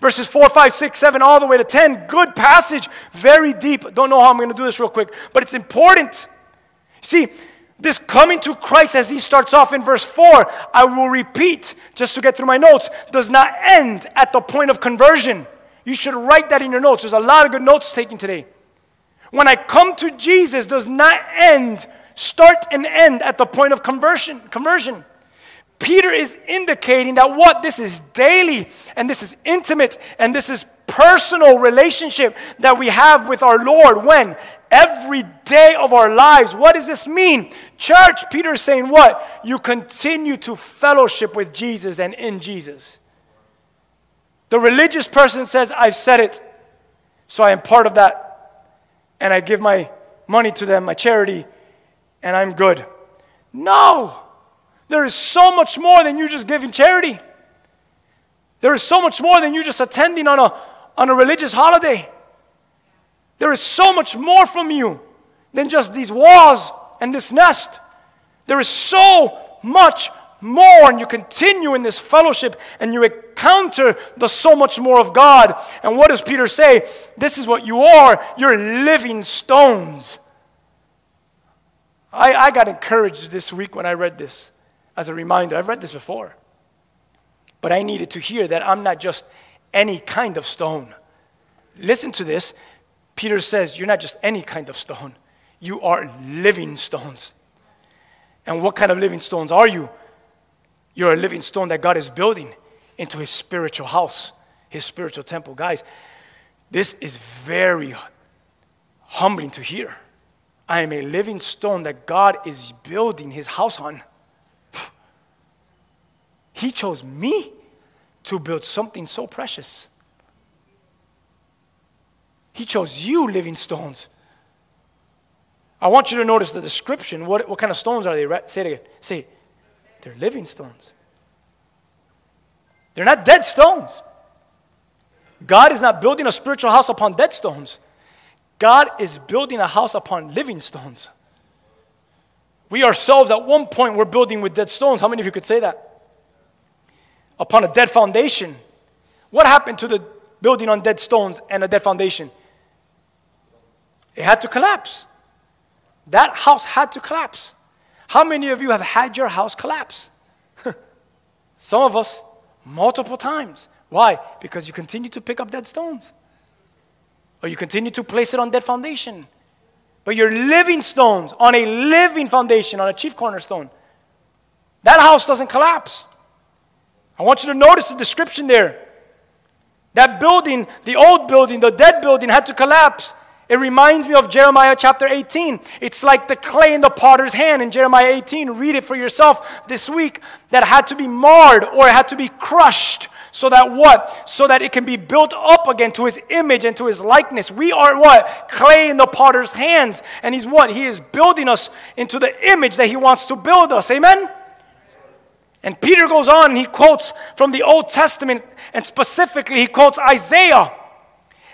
Verses 4, 5, 6, 7, all the way to 10. Good passage, very deep. Don't know how I'm going to do this real quick, but it's important. See, this coming to Christ as he starts off in verse 4, I will repeat just to get through my notes, does not end at the point of conversion. You should write that in your notes. There's a lot of good notes taken today. When I come to Jesus, does not end, start and end at the point of conversion. Conversion. Peter is indicating that what this is daily and this is intimate and this is personal relationship that we have with our Lord when every day of our lives. What does this mean? Church, Peter is saying what? You continue to fellowship with Jesus and in Jesus. The religious person says, I've said it, so I am part of that, and I give my money to them, my charity, and I'm good. No. There is so much more than you just giving charity. There is so much more than you just attending on a, on a religious holiday. There is so much more from you than just these walls and this nest. There is so much more, and you continue in this fellowship and you encounter the so much more of God. And what does Peter say? This is what you are. You're living stones. I, I got encouraged this week when I read this as a reminder. I've read this before. But I needed to hear that I'm not just any kind of stone. Listen to this. Peter says, You're not just any kind of stone, you are living stones. And what kind of living stones are you? You're a living stone that God is building into his spiritual house, his spiritual temple. Guys, this is very humbling to hear. I am a living stone that God is building his house on. He chose me to build something so precious. He chose you, living stones. I want you to notice the description. What, what kind of stones are they? Say it again. Say, they're living stones. They're not dead stones. God is not building a spiritual house upon dead stones. God is building a house upon living stones. We ourselves, at one point, were building with dead stones. How many of you could say that? Upon a dead foundation. What happened to the building on dead stones and a dead foundation? It had to collapse. That house had to collapse. How many of you have had your house collapse? [LAUGHS] Some of us, multiple times. Why? Because you continue to pick up dead stones. Or you continue to place it on dead foundation. But you're living stones on a living foundation, on a chief cornerstone. That house doesn't collapse. I want you to notice the description there. That building, the old building, the dead building, had to collapse. It reminds me of Jeremiah chapter 18. It's like the clay in the potter's hand in Jeremiah 18. Read it for yourself this week. That had to be marred or it had to be crushed So that what? So that it can be built up again to his image and to his likeness. We are what? Clay in the potter's hands. And he's what? He is building us into the image that he wants to build us. Amen? And Peter goes on and he quotes from the Old Testament, and specifically he quotes Isaiah.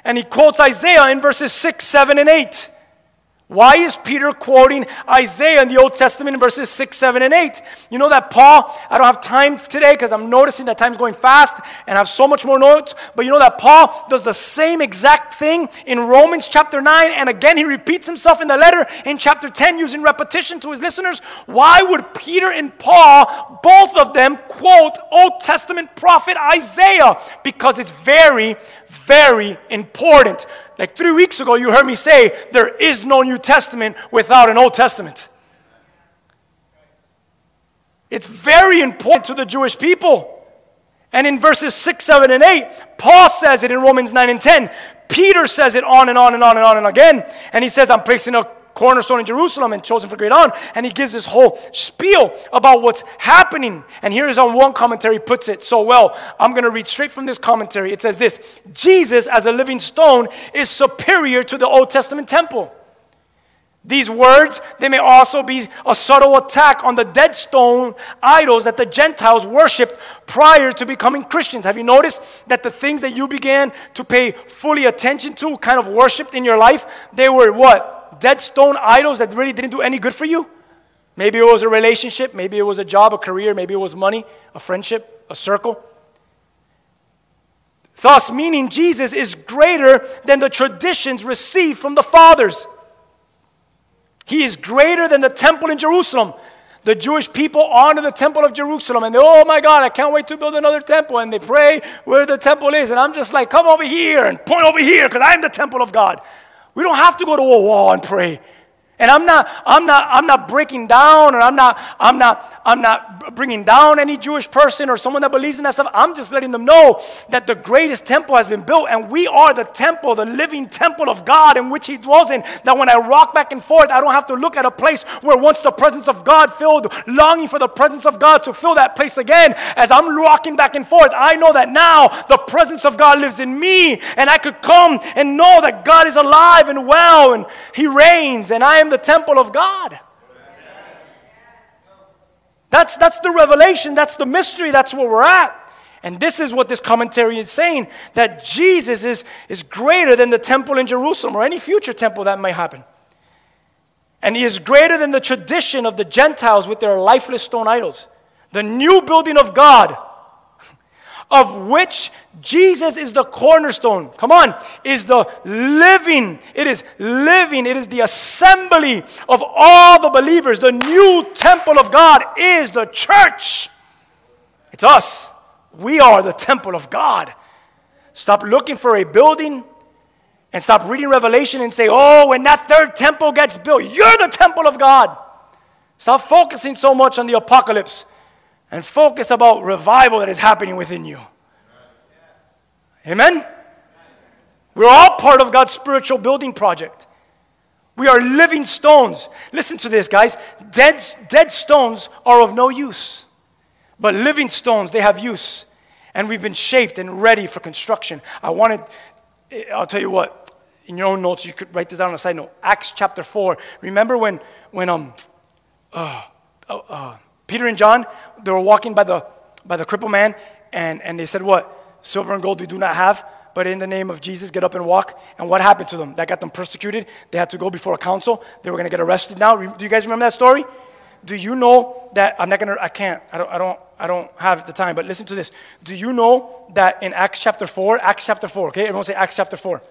And he quotes Isaiah in verses 6, 7, and 8. Why is Peter quoting Isaiah in the Old Testament in verses 6, 7, and 8? You know that Paul, I don't have time today because I'm noticing that time's going fast and I have so much more notes, but you know that Paul does the same exact thing in Romans chapter 9, and again he repeats himself in the letter in chapter 10 using repetition to his listeners. Why would Peter and Paul, both of them, quote Old Testament prophet Isaiah? Because it's very, very important. Like three weeks ago, you heard me say there is no New Testament without an Old Testament. It's very important to the Jewish people. And in verses 6, 7, and 8, Paul says it in Romans 9 and 10. Peter says it on and on and on and on and again. And he says, I'm placing a cornerstone in Jerusalem and chosen for great honor. And he gives this whole spiel about what's happening. And here's how one commentary puts it so well. I'm going to read straight from this commentary. It says this Jesus, as a living stone, is superior to the Old Testament temple. These words, they may also be a subtle attack on the dead stone idols that the Gentiles worshiped prior to becoming Christians. Have you noticed that the things that you began to pay fully attention to, kind of worshiped in your life, they were what? Dead stone idols that really didn't do any good for you? Maybe it was a relationship, maybe it was a job, a career, maybe it was money, a friendship, a circle. Thus, meaning Jesus is greater than the traditions received from the fathers. He is greater than the temple in Jerusalem. The Jewish people honor the temple of Jerusalem and they, oh my God, I can't wait to build another temple. And they pray where the temple is. And I'm just like, come over here and point over here because I'm the temple of God. We don't have to go to a wall and pray. And I'm not, I'm not, I'm not breaking down or I'm not, I'm not, I'm not bringing down any Jewish person or someone that believes in that stuff. I'm just letting them know that the greatest temple has been built and we are the temple, the living temple of God in which He dwells in. That when I rock back and forth, I don't have to look at a place where once the presence of God filled, longing for the presence of God to fill that place again. As I'm rocking back and forth, I know that now the presence of God lives in me and I could come and know that God is alive and well and He reigns and I am am the temple of God. That's, that's the revelation, that's the mystery, that's where we're at. And this is what this commentary is saying that Jesus is, is greater than the temple in Jerusalem or any future temple that may happen. And he is greater than the tradition of the Gentiles with their lifeless stone idols. The new building of God of which Jesus is the cornerstone. Come on, is the living, it is living, it is the assembly of all the believers. The new temple of God is the church. It's us. We are the temple of God. Stop looking for a building and stop reading Revelation and say, oh, when that third temple gets built, you're the temple of God. Stop focusing so much on the apocalypse and focus about revival that is happening within you. Amen? We're all part of God's spiritual building project. We are living stones. Listen to this, guys. Dead, dead stones are of no use, but living stones, they have use. And we've been shaped and ready for construction. I wanted, I'll tell you what, in your own notes, you could write this down on a side note. Acts chapter 4. Remember when, when um, uh, uh, uh, Peter and John, they were walking by the, by the crippled man, and, and they said, What? Silver and gold we do not have, but in the name of Jesus, get up and walk. And what happened to them? That got them persecuted. They had to go before a council. They were going to get arrested now. Do you guys remember that story? Do you know that I'm not going to, I can't, I don't, I don't, I don't have the time, but listen to this. Do you know that in Acts chapter 4, Acts chapter 4, okay? Everyone say Acts chapter 4.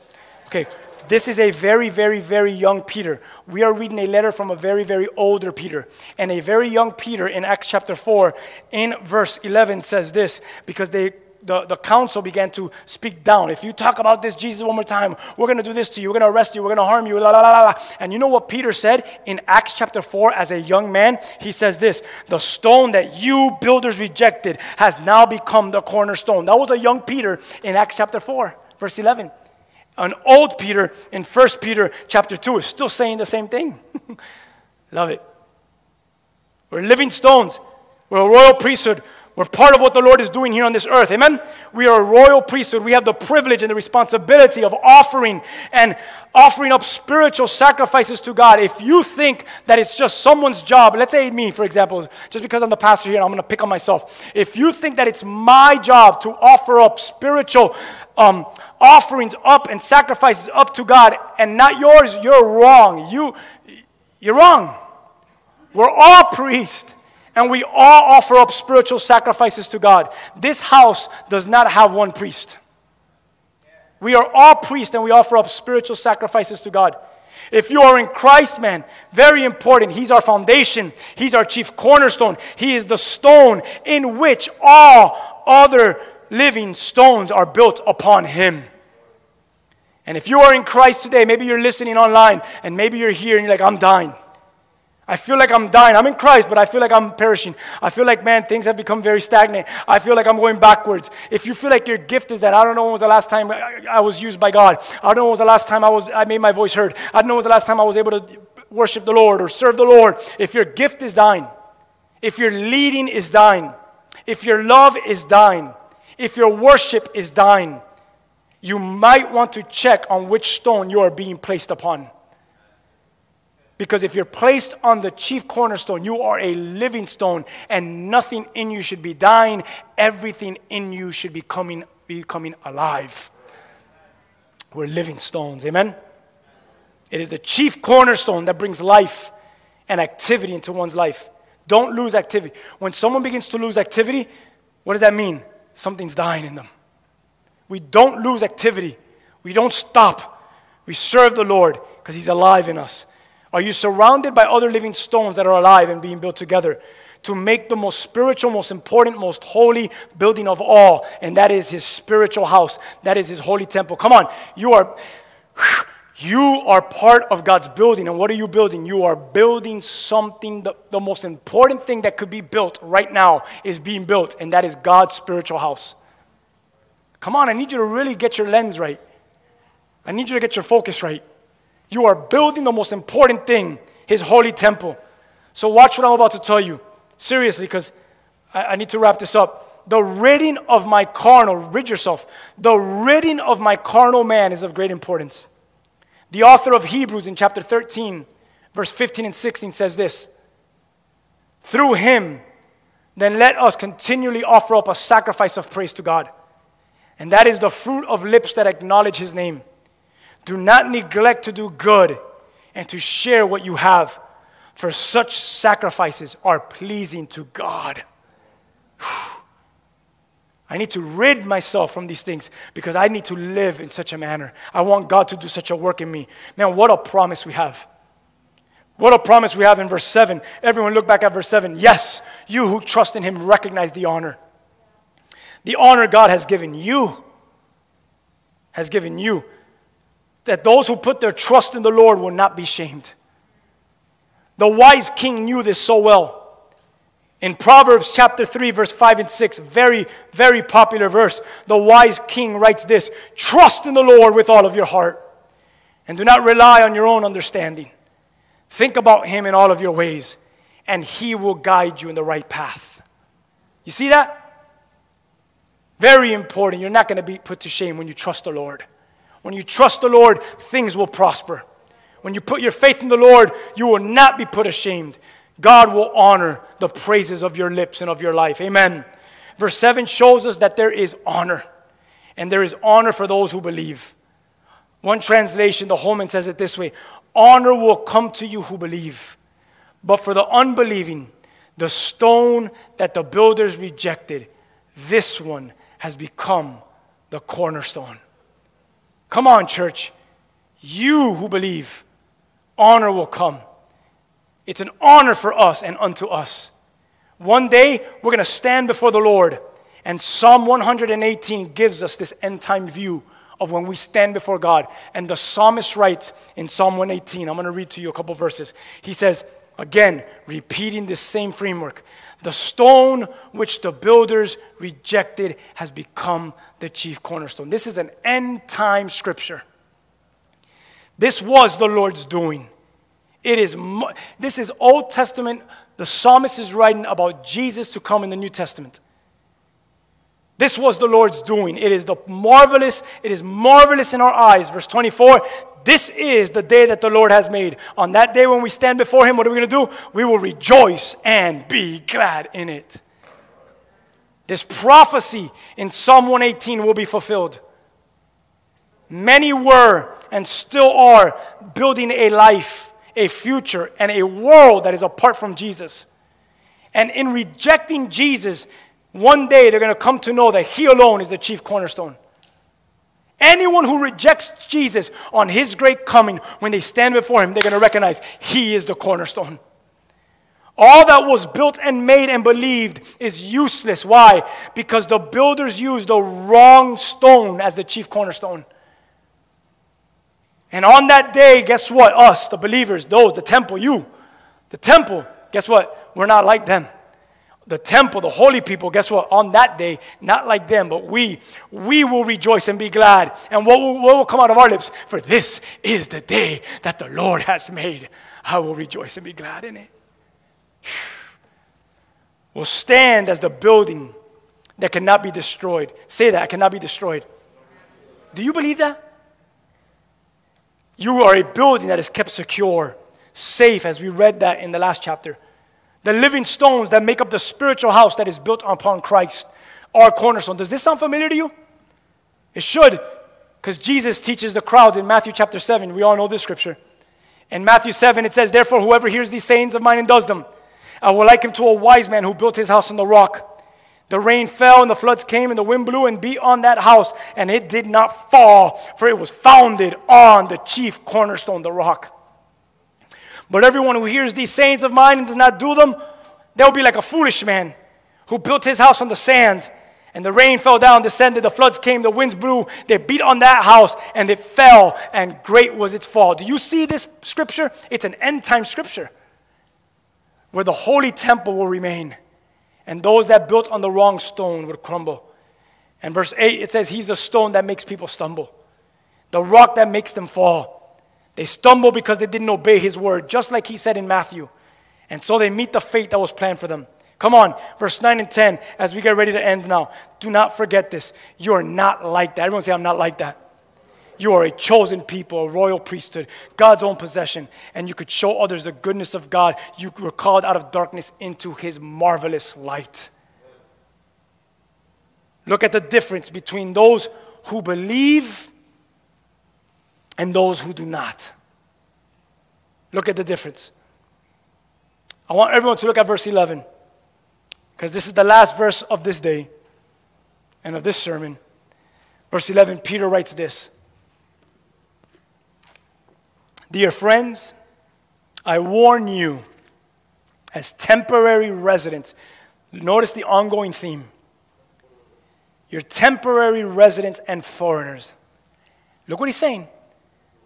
Okay, this is a very, very, very young Peter. We are reading a letter from a very, very older Peter. And a very young Peter in Acts chapter 4, in verse 11, says this because they the, the council began to speak down. If you talk about this Jesus one more time, we're going to do this to you. We're going to arrest you. We're going to harm you. La, la, la, la. And you know what Peter said in Acts chapter 4 as a young man? He says this The stone that you builders rejected has now become the cornerstone. That was a young Peter in Acts chapter 4, verse 11 an old Peter in 1 Peter chapter 2 is still saying the same thing. [LAUGHS] Love it. We're living stones. We're a royal priesthood. We're part of what the Lord is doing here on this earth. Amen? We are a royal priesthood. We have the privilege and the responsibility of offering and offering up spiritual sacrifices to God. If you think that it's just someone's job, let's say me, for example, just because I'm the pastor here, I'm going to pick on myself. If you think that it's my job to offer up spiritual um, offerings up and sacrifices up to God and not yours, you're wrong. You, you're wrong. We're all priests and we all offer up spiritual sacrifices to God. This house does not have one priest. We are all priests and we offer up spiritual sacrifices to God. If you are in Christ, man, very important. He's our foundation, He's our chief cornerstone. He is the stone in which all other living stones are built upon Him. And if you are in Christ today, maybe you're listening online and maybe you're here and you're like, I'm dying. I feel like I'm dying. I'm in Christ, but I feel like I'm perishing. I feel like, man, things have become very stagnant. I feel like I'm going backwards. If you feel like your gift is that, I don't know when was the last time I was used by God. I don't know when was the last time I, was, I made my voice heard. I don't know when was the last time I was able to worship the Lord or serve the Lord. If your gift is dying, if your leading is dying, if your love is dying, if your worship is dying, you might want to check on which stone you are being placed upon. Because if you're placed on the chief cornerstone, you are a living stone, and nothing in you should be dying. Everything in you should be coming, becoming alive. We're living stones. Amen? It is the chief cornerstone that brings life and activity into one's life. Don't lose activity. When someone begins to lose activity, what does that mean? Something's dying in them. We don't lose activity. We don't stop. We serve the Lord because He's alive in us. Are you surrounded by other living stones that are alive and being built together to make the most spiritual, most important, most holy building of all? And that is his spiritual house. That is his holy temple. Come on. You are. You are part of God's building. And what are you building? You are building something, the, the most important thing that could be built right now is being built, and that is God's spiritual house. Come on, I need you to really get your lens right. I need you to get your focus right. You are building the most important thing, his holy temple. So, watch what I'm about to tell you. Seriously, because I, I need to wrap this up. The ridding of my carnal, rid yourself. The ridding of my carnal man is of great importance. The author of Hebrews in chapter 13, verse 15 and 16 says this Through him, then let us continually offer up a sacrifice of praise to God. And that is the fruit of lips that acknowledge his name. Do not neglect to do good and to share what you have, for such sacrifices are pleasing to God. I need to rid myself from these things because I need to live in such a manner. I want God to do such a work in me. Man, what a promise we have. What a promise we have in verse 7. Everyone look back at verse 7. Yes, you who trust in him recognize the honor. The honor God has given you, has given you that those who put their trust in the Lord will not be shamed. The wise king knew this so well. In Proverbs chapter 3, verse 5 and 6, very, very popular verse, the wise king writes this Trust in the Lord with all of your heart, and do not rely on your own understanding. Think about him in all of your ways, and he will guide you in the right path. You see that? Very important. You're not going to be put to shame when you trust the Lord. When you trust the Lord, things will prosper. When you put your faith in the Lord, you will not be put ashamed. God will honor the praises of your lips and of your life. Amen. Verse 7 shows us that there is honor, and there is honor for those who believe. One translation, the Holman says it this way Honor will come to you who believe. But for the unbelieving, the stone that the builders rejected, this one has become the cornerstone. Come on, church. You who believe, honor will come. It's an honor for us and unto us. One day, we're going to stand before the Lord, and Psalm 118 gives us this end time view of when we stand before God. And the psalmist writes in Psalm 118, I'm going to read to you a couple verses. He says, again, repeating this same framework the stone which the builders rejected has become the chief cornerstone. This is an end time scripture. This was the Lord's doing. It is this is Old Testament. The psalmist is writing about Jesus to come in the New Testament. This was the Lord's doing. It is the marvelous, it is marvelous in our eyes. Verse 24, this is the day that the Lord has made. On that day when we stand before him, what are we going to do? We will rejoice and be glad in it. This prophecy in Psalm 118 will be fulfilled. Many were and still are building a life, a future, and a world that is apart from Jesus. And in rejecting Jesus, one day they're going to come to know that He alone is the chief cornerstone. Anyone who rejects Jesus on His great coming, when they stand before Him, they're going to recognize He is the cornerstone. All that was built and made and believed is useless. Why? Because the builders used the wrong stone as the chief cornerstone. And on that day, guess what? Us, the believers, those, the temple, you, the temple, guess what? We're not like them the temple, the holy people, guess what? On that day, not like them, but we, we will rejoice and be glad. And what will, what will come out of our lips? For this is the day that the Lord has made. I will rejoice and be glad in it. Will stand as the building that cannot be destroyed. Say that, cannot be destroyed. Do you believe that? You are a building that is kept secure, safe, as we read that in the last chapter. The living stones that make up the spiritual house that is built upon Christ are cornerstone. Does this sound familiar to you? It should, because Jesus teaches the crowds in Matthew chapter 7. We all know this scripture. In Matthew 7, it says, Therefore, whoever hears these sayings of mine and does them, I will liken him to a wise man who built his house on the rock. The rain fell and the floods came and the wind blew and beat on that house, and it did not fall, for it was founded on the chief cornerstone, the rock. But everyone who hears these sayings of mine and does not do them, they'll be like a foolish man who built his house on the sand. And the rain fell down, descended, the floods came, the winds blew, they beat on that house, and it fell, and great was its fall. Do you see this scripture? It's an end time scripture where the holy temple will remain, and those that built on the wrong stone would crumble. And verse 8, it says, He's a stone that makes people stumble, the rock that makes them fall. They stumble because they didn't obey his word, just like he said in Matthew. And so they meet the fate that was planned for them. Come on, verse 9 and 10, as we get ready to end now. Do not forget this. You are not like that. Everyone say, I'm not like that. You are a chosen people, a royal priesthood, God's own possession, and you could show others the goodness of God. You were called out of darkness into his marvelous light. Look at the difference between those who believe and those who do not. Look at the difference. I want everyone to look at verse 11 because this is the last verse of this day and of this sermon. Verse 11, Peter writes this Dear friends, I warn you as temporary residents. Notice the ongoing theme. You're temporary residents and foreigners. Look what he's saying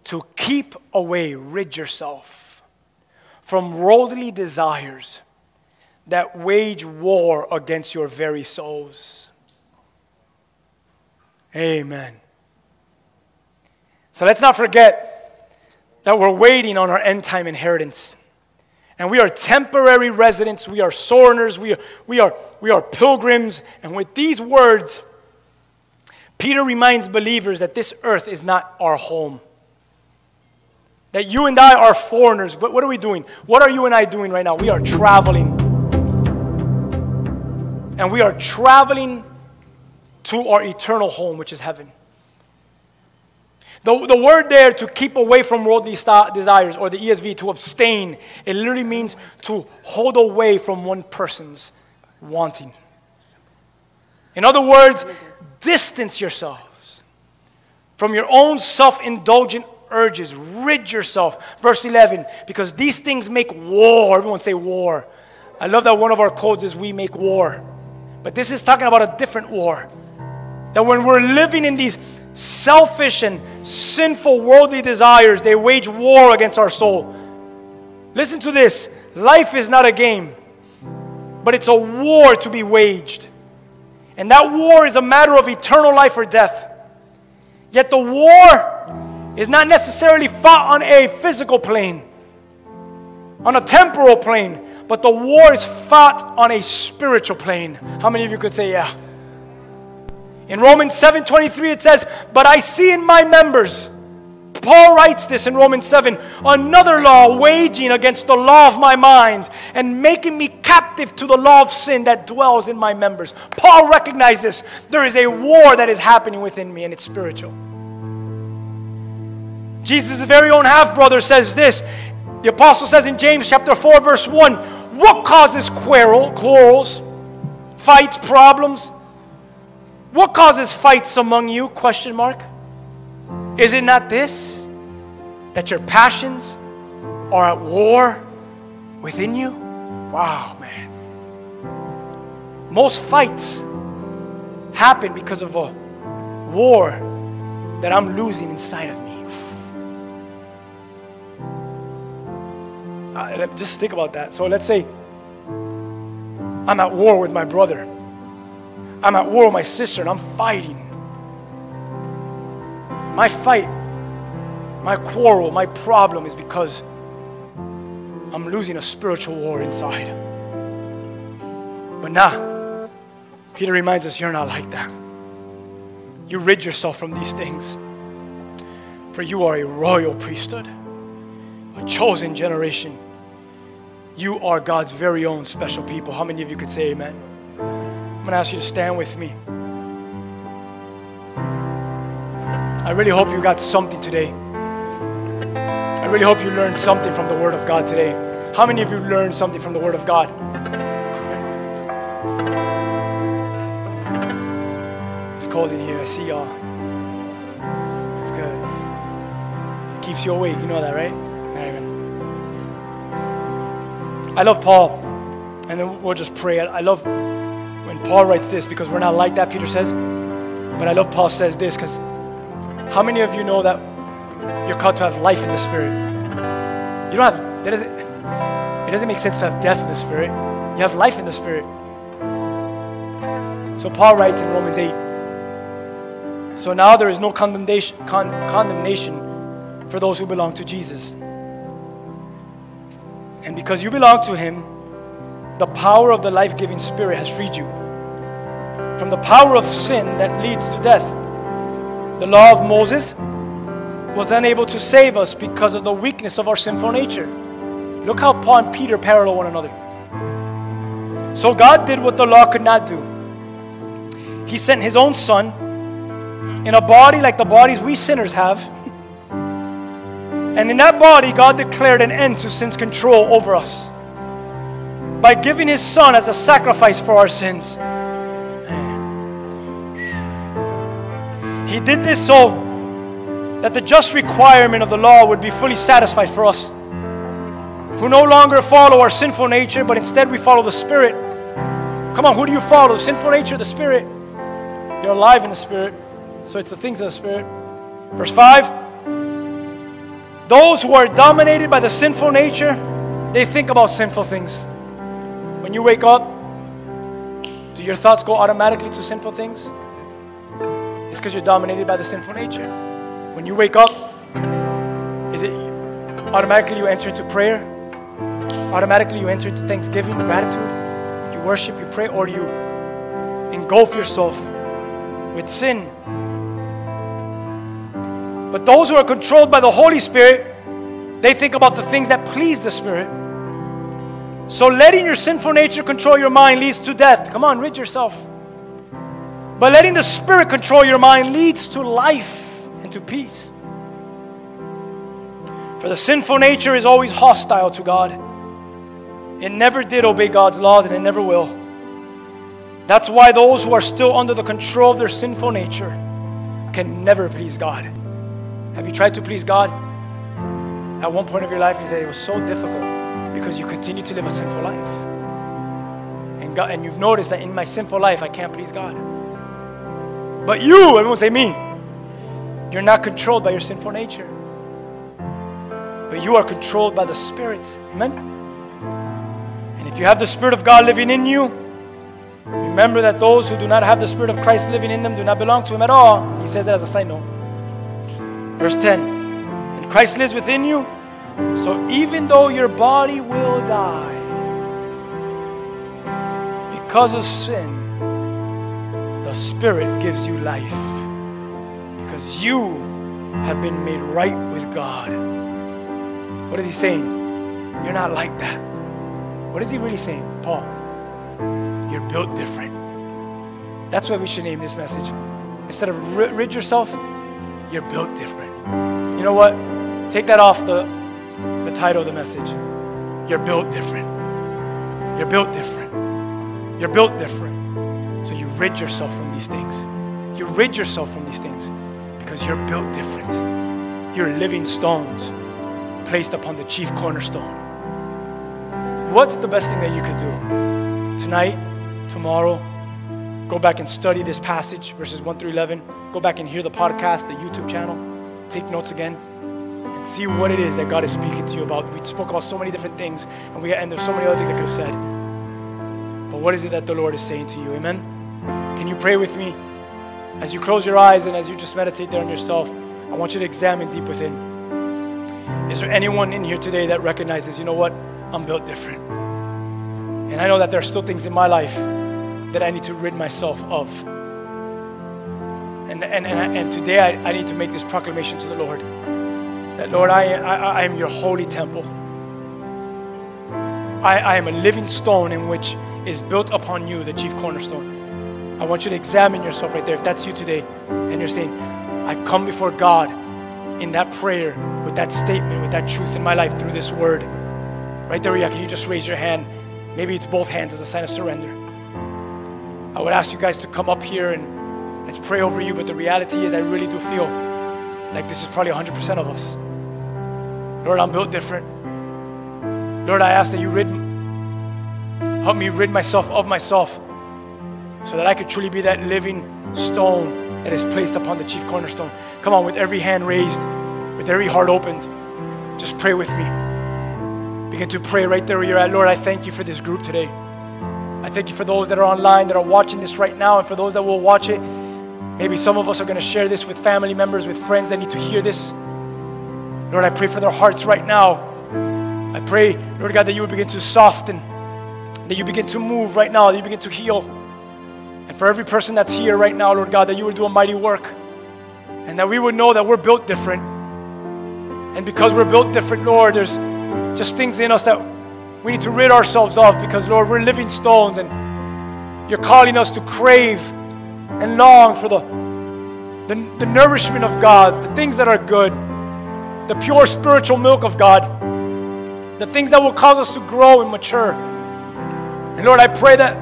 to keep away, rid yourself from worldly desires that wage war against your very souls. Amen. So let's not forget that we're waiting on our end time inheritance. And we are temporary residents, we are sojourners, we are, we are, we are pilgrims. And with these words, Peter reminds believers that this earth is not our home. That you and I are foreigners. But what are we doing? What are you and I doing right now? We are traveling. And we are traveling to our eternal home, which is heaven. The, the word there to keep away from worldly st- desires, or the ESV, to abstain, it literally means to hold away from one person's wanting. In other words, distance yourselves from your own self indulgent urges. Rid yourself. Verse 11, because these things make war. Everyone say war. I love that one of our codes is we make war. But this is talking about a different war. That when we're living in these selfish and sinful worldly desires, they wage war against our soul. Listen to this life is not a game, but it's a war to be waged. And that war is a matter of eternal life or death. Yet the war is not necessarily fought on a physical plane, on a temporal plane, but the war is fought on a spiritual plane. How many of you could say, yeah? In Romans 7:23 it says, "But I see in my members Paul writes this in Romans 7 another law waging against the law of my mind and making me captive to the law of sin that dwells in my members. Paul recognized this. There is a war that is happening within me and it's spiritual. Jesus' very own half brother says this. The apostle says in James chapter 4, verse 1 What causes quarrel, quarrels, fights, problems? What causes fights among you? Question mark. Is it not this? That your passions are at war within you? Wow, man. Most fights happen because of a war that I'm losing inside of me. [SIGHS] Uh, just think about that. So let's say I'm at war with my brother. I'm at war with my sister and I'm fighting. My fight, my quarrel, my problem is because I'm losing a spiritual war inside. But nah, Peter reminds us you're not like that. You rid yourself from these things. For you are a royal priesthood, a chosen generation. You are God's very own special people. How many of you could say amen? I'm going to ask you to stand with me. I really hope you got something today. I really hope you learned something from the Word of God today. How many of you learned something from the Word of God? It's cold in here. I see y'all. It's good. It keeps you awake. You know that, right? Amen. I love Paul. And then we'll just pray. I love when Paul writes this because we're not like that, Peter says. But I love Paul says this because how many of you know that you're called to have life in the Spirit? You don't have, that doesn't, it doesn't make sense to have death in the Spirit. You have life in the Spirit. So Paul writes in Romans 8 So now there is no condemnation, con- condemnation for those who belong to Jesus. And because you belong to Him, the power of the life giving Spirit has freed you from the power of sin that leads to death. The law of Moses was unable to save us because of the weakness of our sinful nature. Look how Paul and Peter parallel one another. So God did what the law could not do. He sent his own son in a body like the bodies we sinners have. And in that body, God declared an end to sin's control over us by giving his son as a sacrifice for our sins. He did this so that the just requirement of the law would be fully satisfied for us, who no longer follow our sinful nature, but instead we follow the Spirit. Come on, who do you follow? The sinful nature, or the Spirit? You're alive in the Spirit, so it's the things of the Spirit. Verse 5 Those who are dominated by the sinful nature, they think about sinful things. When you wake up, do your thoughts go automatically to sinful things? It's because you're dominated by the sinful nature. When you wake up, is it automatically you enter into prayer? Automatically you enter into thanksgiving, gratitude? You worship, you pray, or you engulf yourself with sin? But those who are controlled by the Holy Spirit, they think about the things that please the Spirit. So letting your sinful nature control your mind leads to death. Come on, rid yourself. But letting the Spirit control your mind leads to life and to peace. For the sinful nature is always hostile to God. It never did obey God's laws and it never will. That's why those who are still under the control of their sinful nature can never please God. Have you tried to please God? At one point of your life, you say it was so difficult because you continue to live a sinful life. And, God, and you've noticed that in my sinful life, I can't please God. But you, everyone say me, you're not controlled by your sinful nature. But you are controlled by the Spirit. Amen? And if you have the Spirit of God living in you, remember that those who do not have the Spirit of Christ living in them do not belong to Him at all. He says that as a side note. Verse 10 And Christ lives within you, so even though your body will die because of sin, the Spirit gives you life because you have been made right with God. What is he saying? You're not like that. What is he really saying, Paul? You're built different. That's why we should name this message. Instead of rid yourself, you're built different. You know what? Take that off the, the title of the message. You're built different. You're built different. You're built different. So you rid yourself from these things. You rid yourself from these things because you're built different. You're living stones placed upon the chief cornerstone. What's the best thing that you could do? Tonight, tomorrow, go back and study this passage, verses 1 through 11. Go back and hear the podcast, the YouTube channel. Take notes again see what it is that God is speaking to you about. We spoke about so many different things, and, we, and there's so many other things I could have said. But what is it that the Lord is saying to you? Amen? Can you pray with me? As you close your eyes and as you just meditate there on yourself, I want you to examine deep within. Is there anyone in here today that recognizes, you know what? I'm built different. And I know that there are still things in my life that I need to rid myself of. And, and, and, and today I, I need to make this proclamation to the Lord Lord, I, I, I am your holy temple. I, I am a living stone in which is built upon you, the chief cornerstone. I want you to examine yourself right there. If that's you today, and you're saying, I come before God in that prayer, with that statement, with that truth in my life through this word. Right there, yeah, can you just raise your hand? Maybe it's both hands as a sign of surrender. I would ask you guys to come up here and let's pray over you, but the reality is, I really do feel like this is probably 100% of us. Lord, I'm built different. Lord, I ask that you rid help me rid myself of myself so that I could truly be that living stone that is placed upon the chief cornerstone. Come on, with every hand raised, with every heart opened, just pray with me. Begin to pray right there where you're at. Lord, I thank you for this group today. I thank you for those that are online that are watching this right now, and for those that will watch it. Maybe some of us are going to share this with family members, with friends that need to hear this. Lord, I pray for their hearts right now. I pray, Lord God, that you would begin to soften, that you begin to move right now, that you begin to heal. And for every person that's here right now, Lord God, that you would do a mighty work. And that we would know that we're built different. And because we're built different, Lord, there's just things in us that we need to rid ourselves of because, Lord, we're living stones and you're calling us to crave and long for the, the, the nourishment of God, the things that are good, the pure spiritual milk of God, the things that will cause us to grow and mature. And Lord, I pray that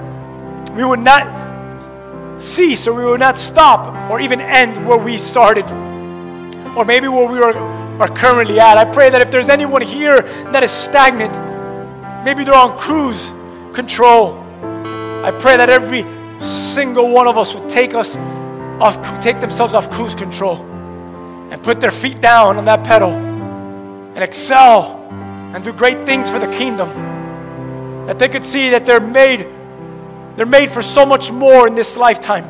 we would not cease or we would not stop or even end where we started or maybe where we are, are currently at. I pray that if there's anyone here that is stagnant, maybe they're on cruise control. I pray that every single one of us would take us off, take themselves off cruise control and put their feet down on that pedal and excel and do great things for the kingdom. That they could see that they're made, they're made for so much more in this lifetime.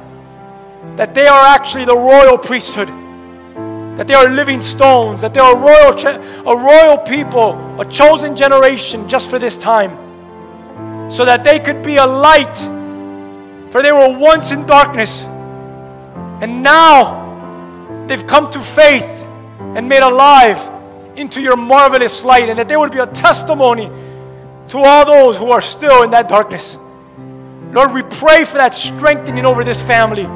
That they are actually the royal priesthood. That they are living stones. That they are a royal, a royal people, a chosen generation just for this time. So that they could be a light. For they were once in darkness. And now they've come to faith and made alive into your marvelous light, and that there would be a testimony to all those who are still in that darkness. Lord, we pray for that strengthening over this family.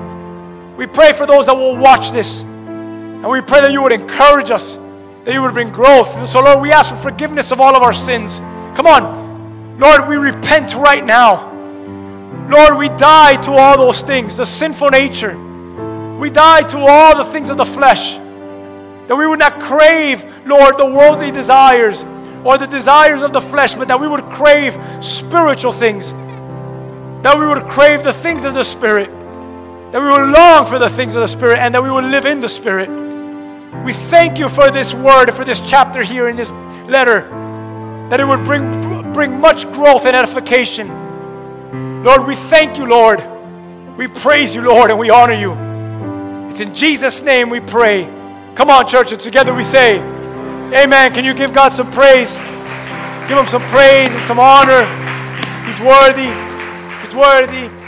We pray for those that will watch this. And we pray that you would encourage us, that you would bring growth. So, Lord, we ask for forgiveness of all of our sins. Come on. Lord, we repent right now. Lord, we die to all those things, the sinful nature. We die to all the things of the flesh. That we would not crave, Lord, the worldly desires or the desires of the flesh, but that we would crave spiritual things. That we would crave the things of the Spirit. That we would long for the things of the Spirit and that we would live in the Spirit. We thank you for this word, for this chapter here in this letter, that it would bring, bring much growth and edification. Lord, we thank you, Lord. We praise you, Lord, and we honor you. It's in Jesus' name we pray. Come on, church, and together we say, Amen. Can you give God some praise? Give him some praise and some honor. He's worthy. He's worthy.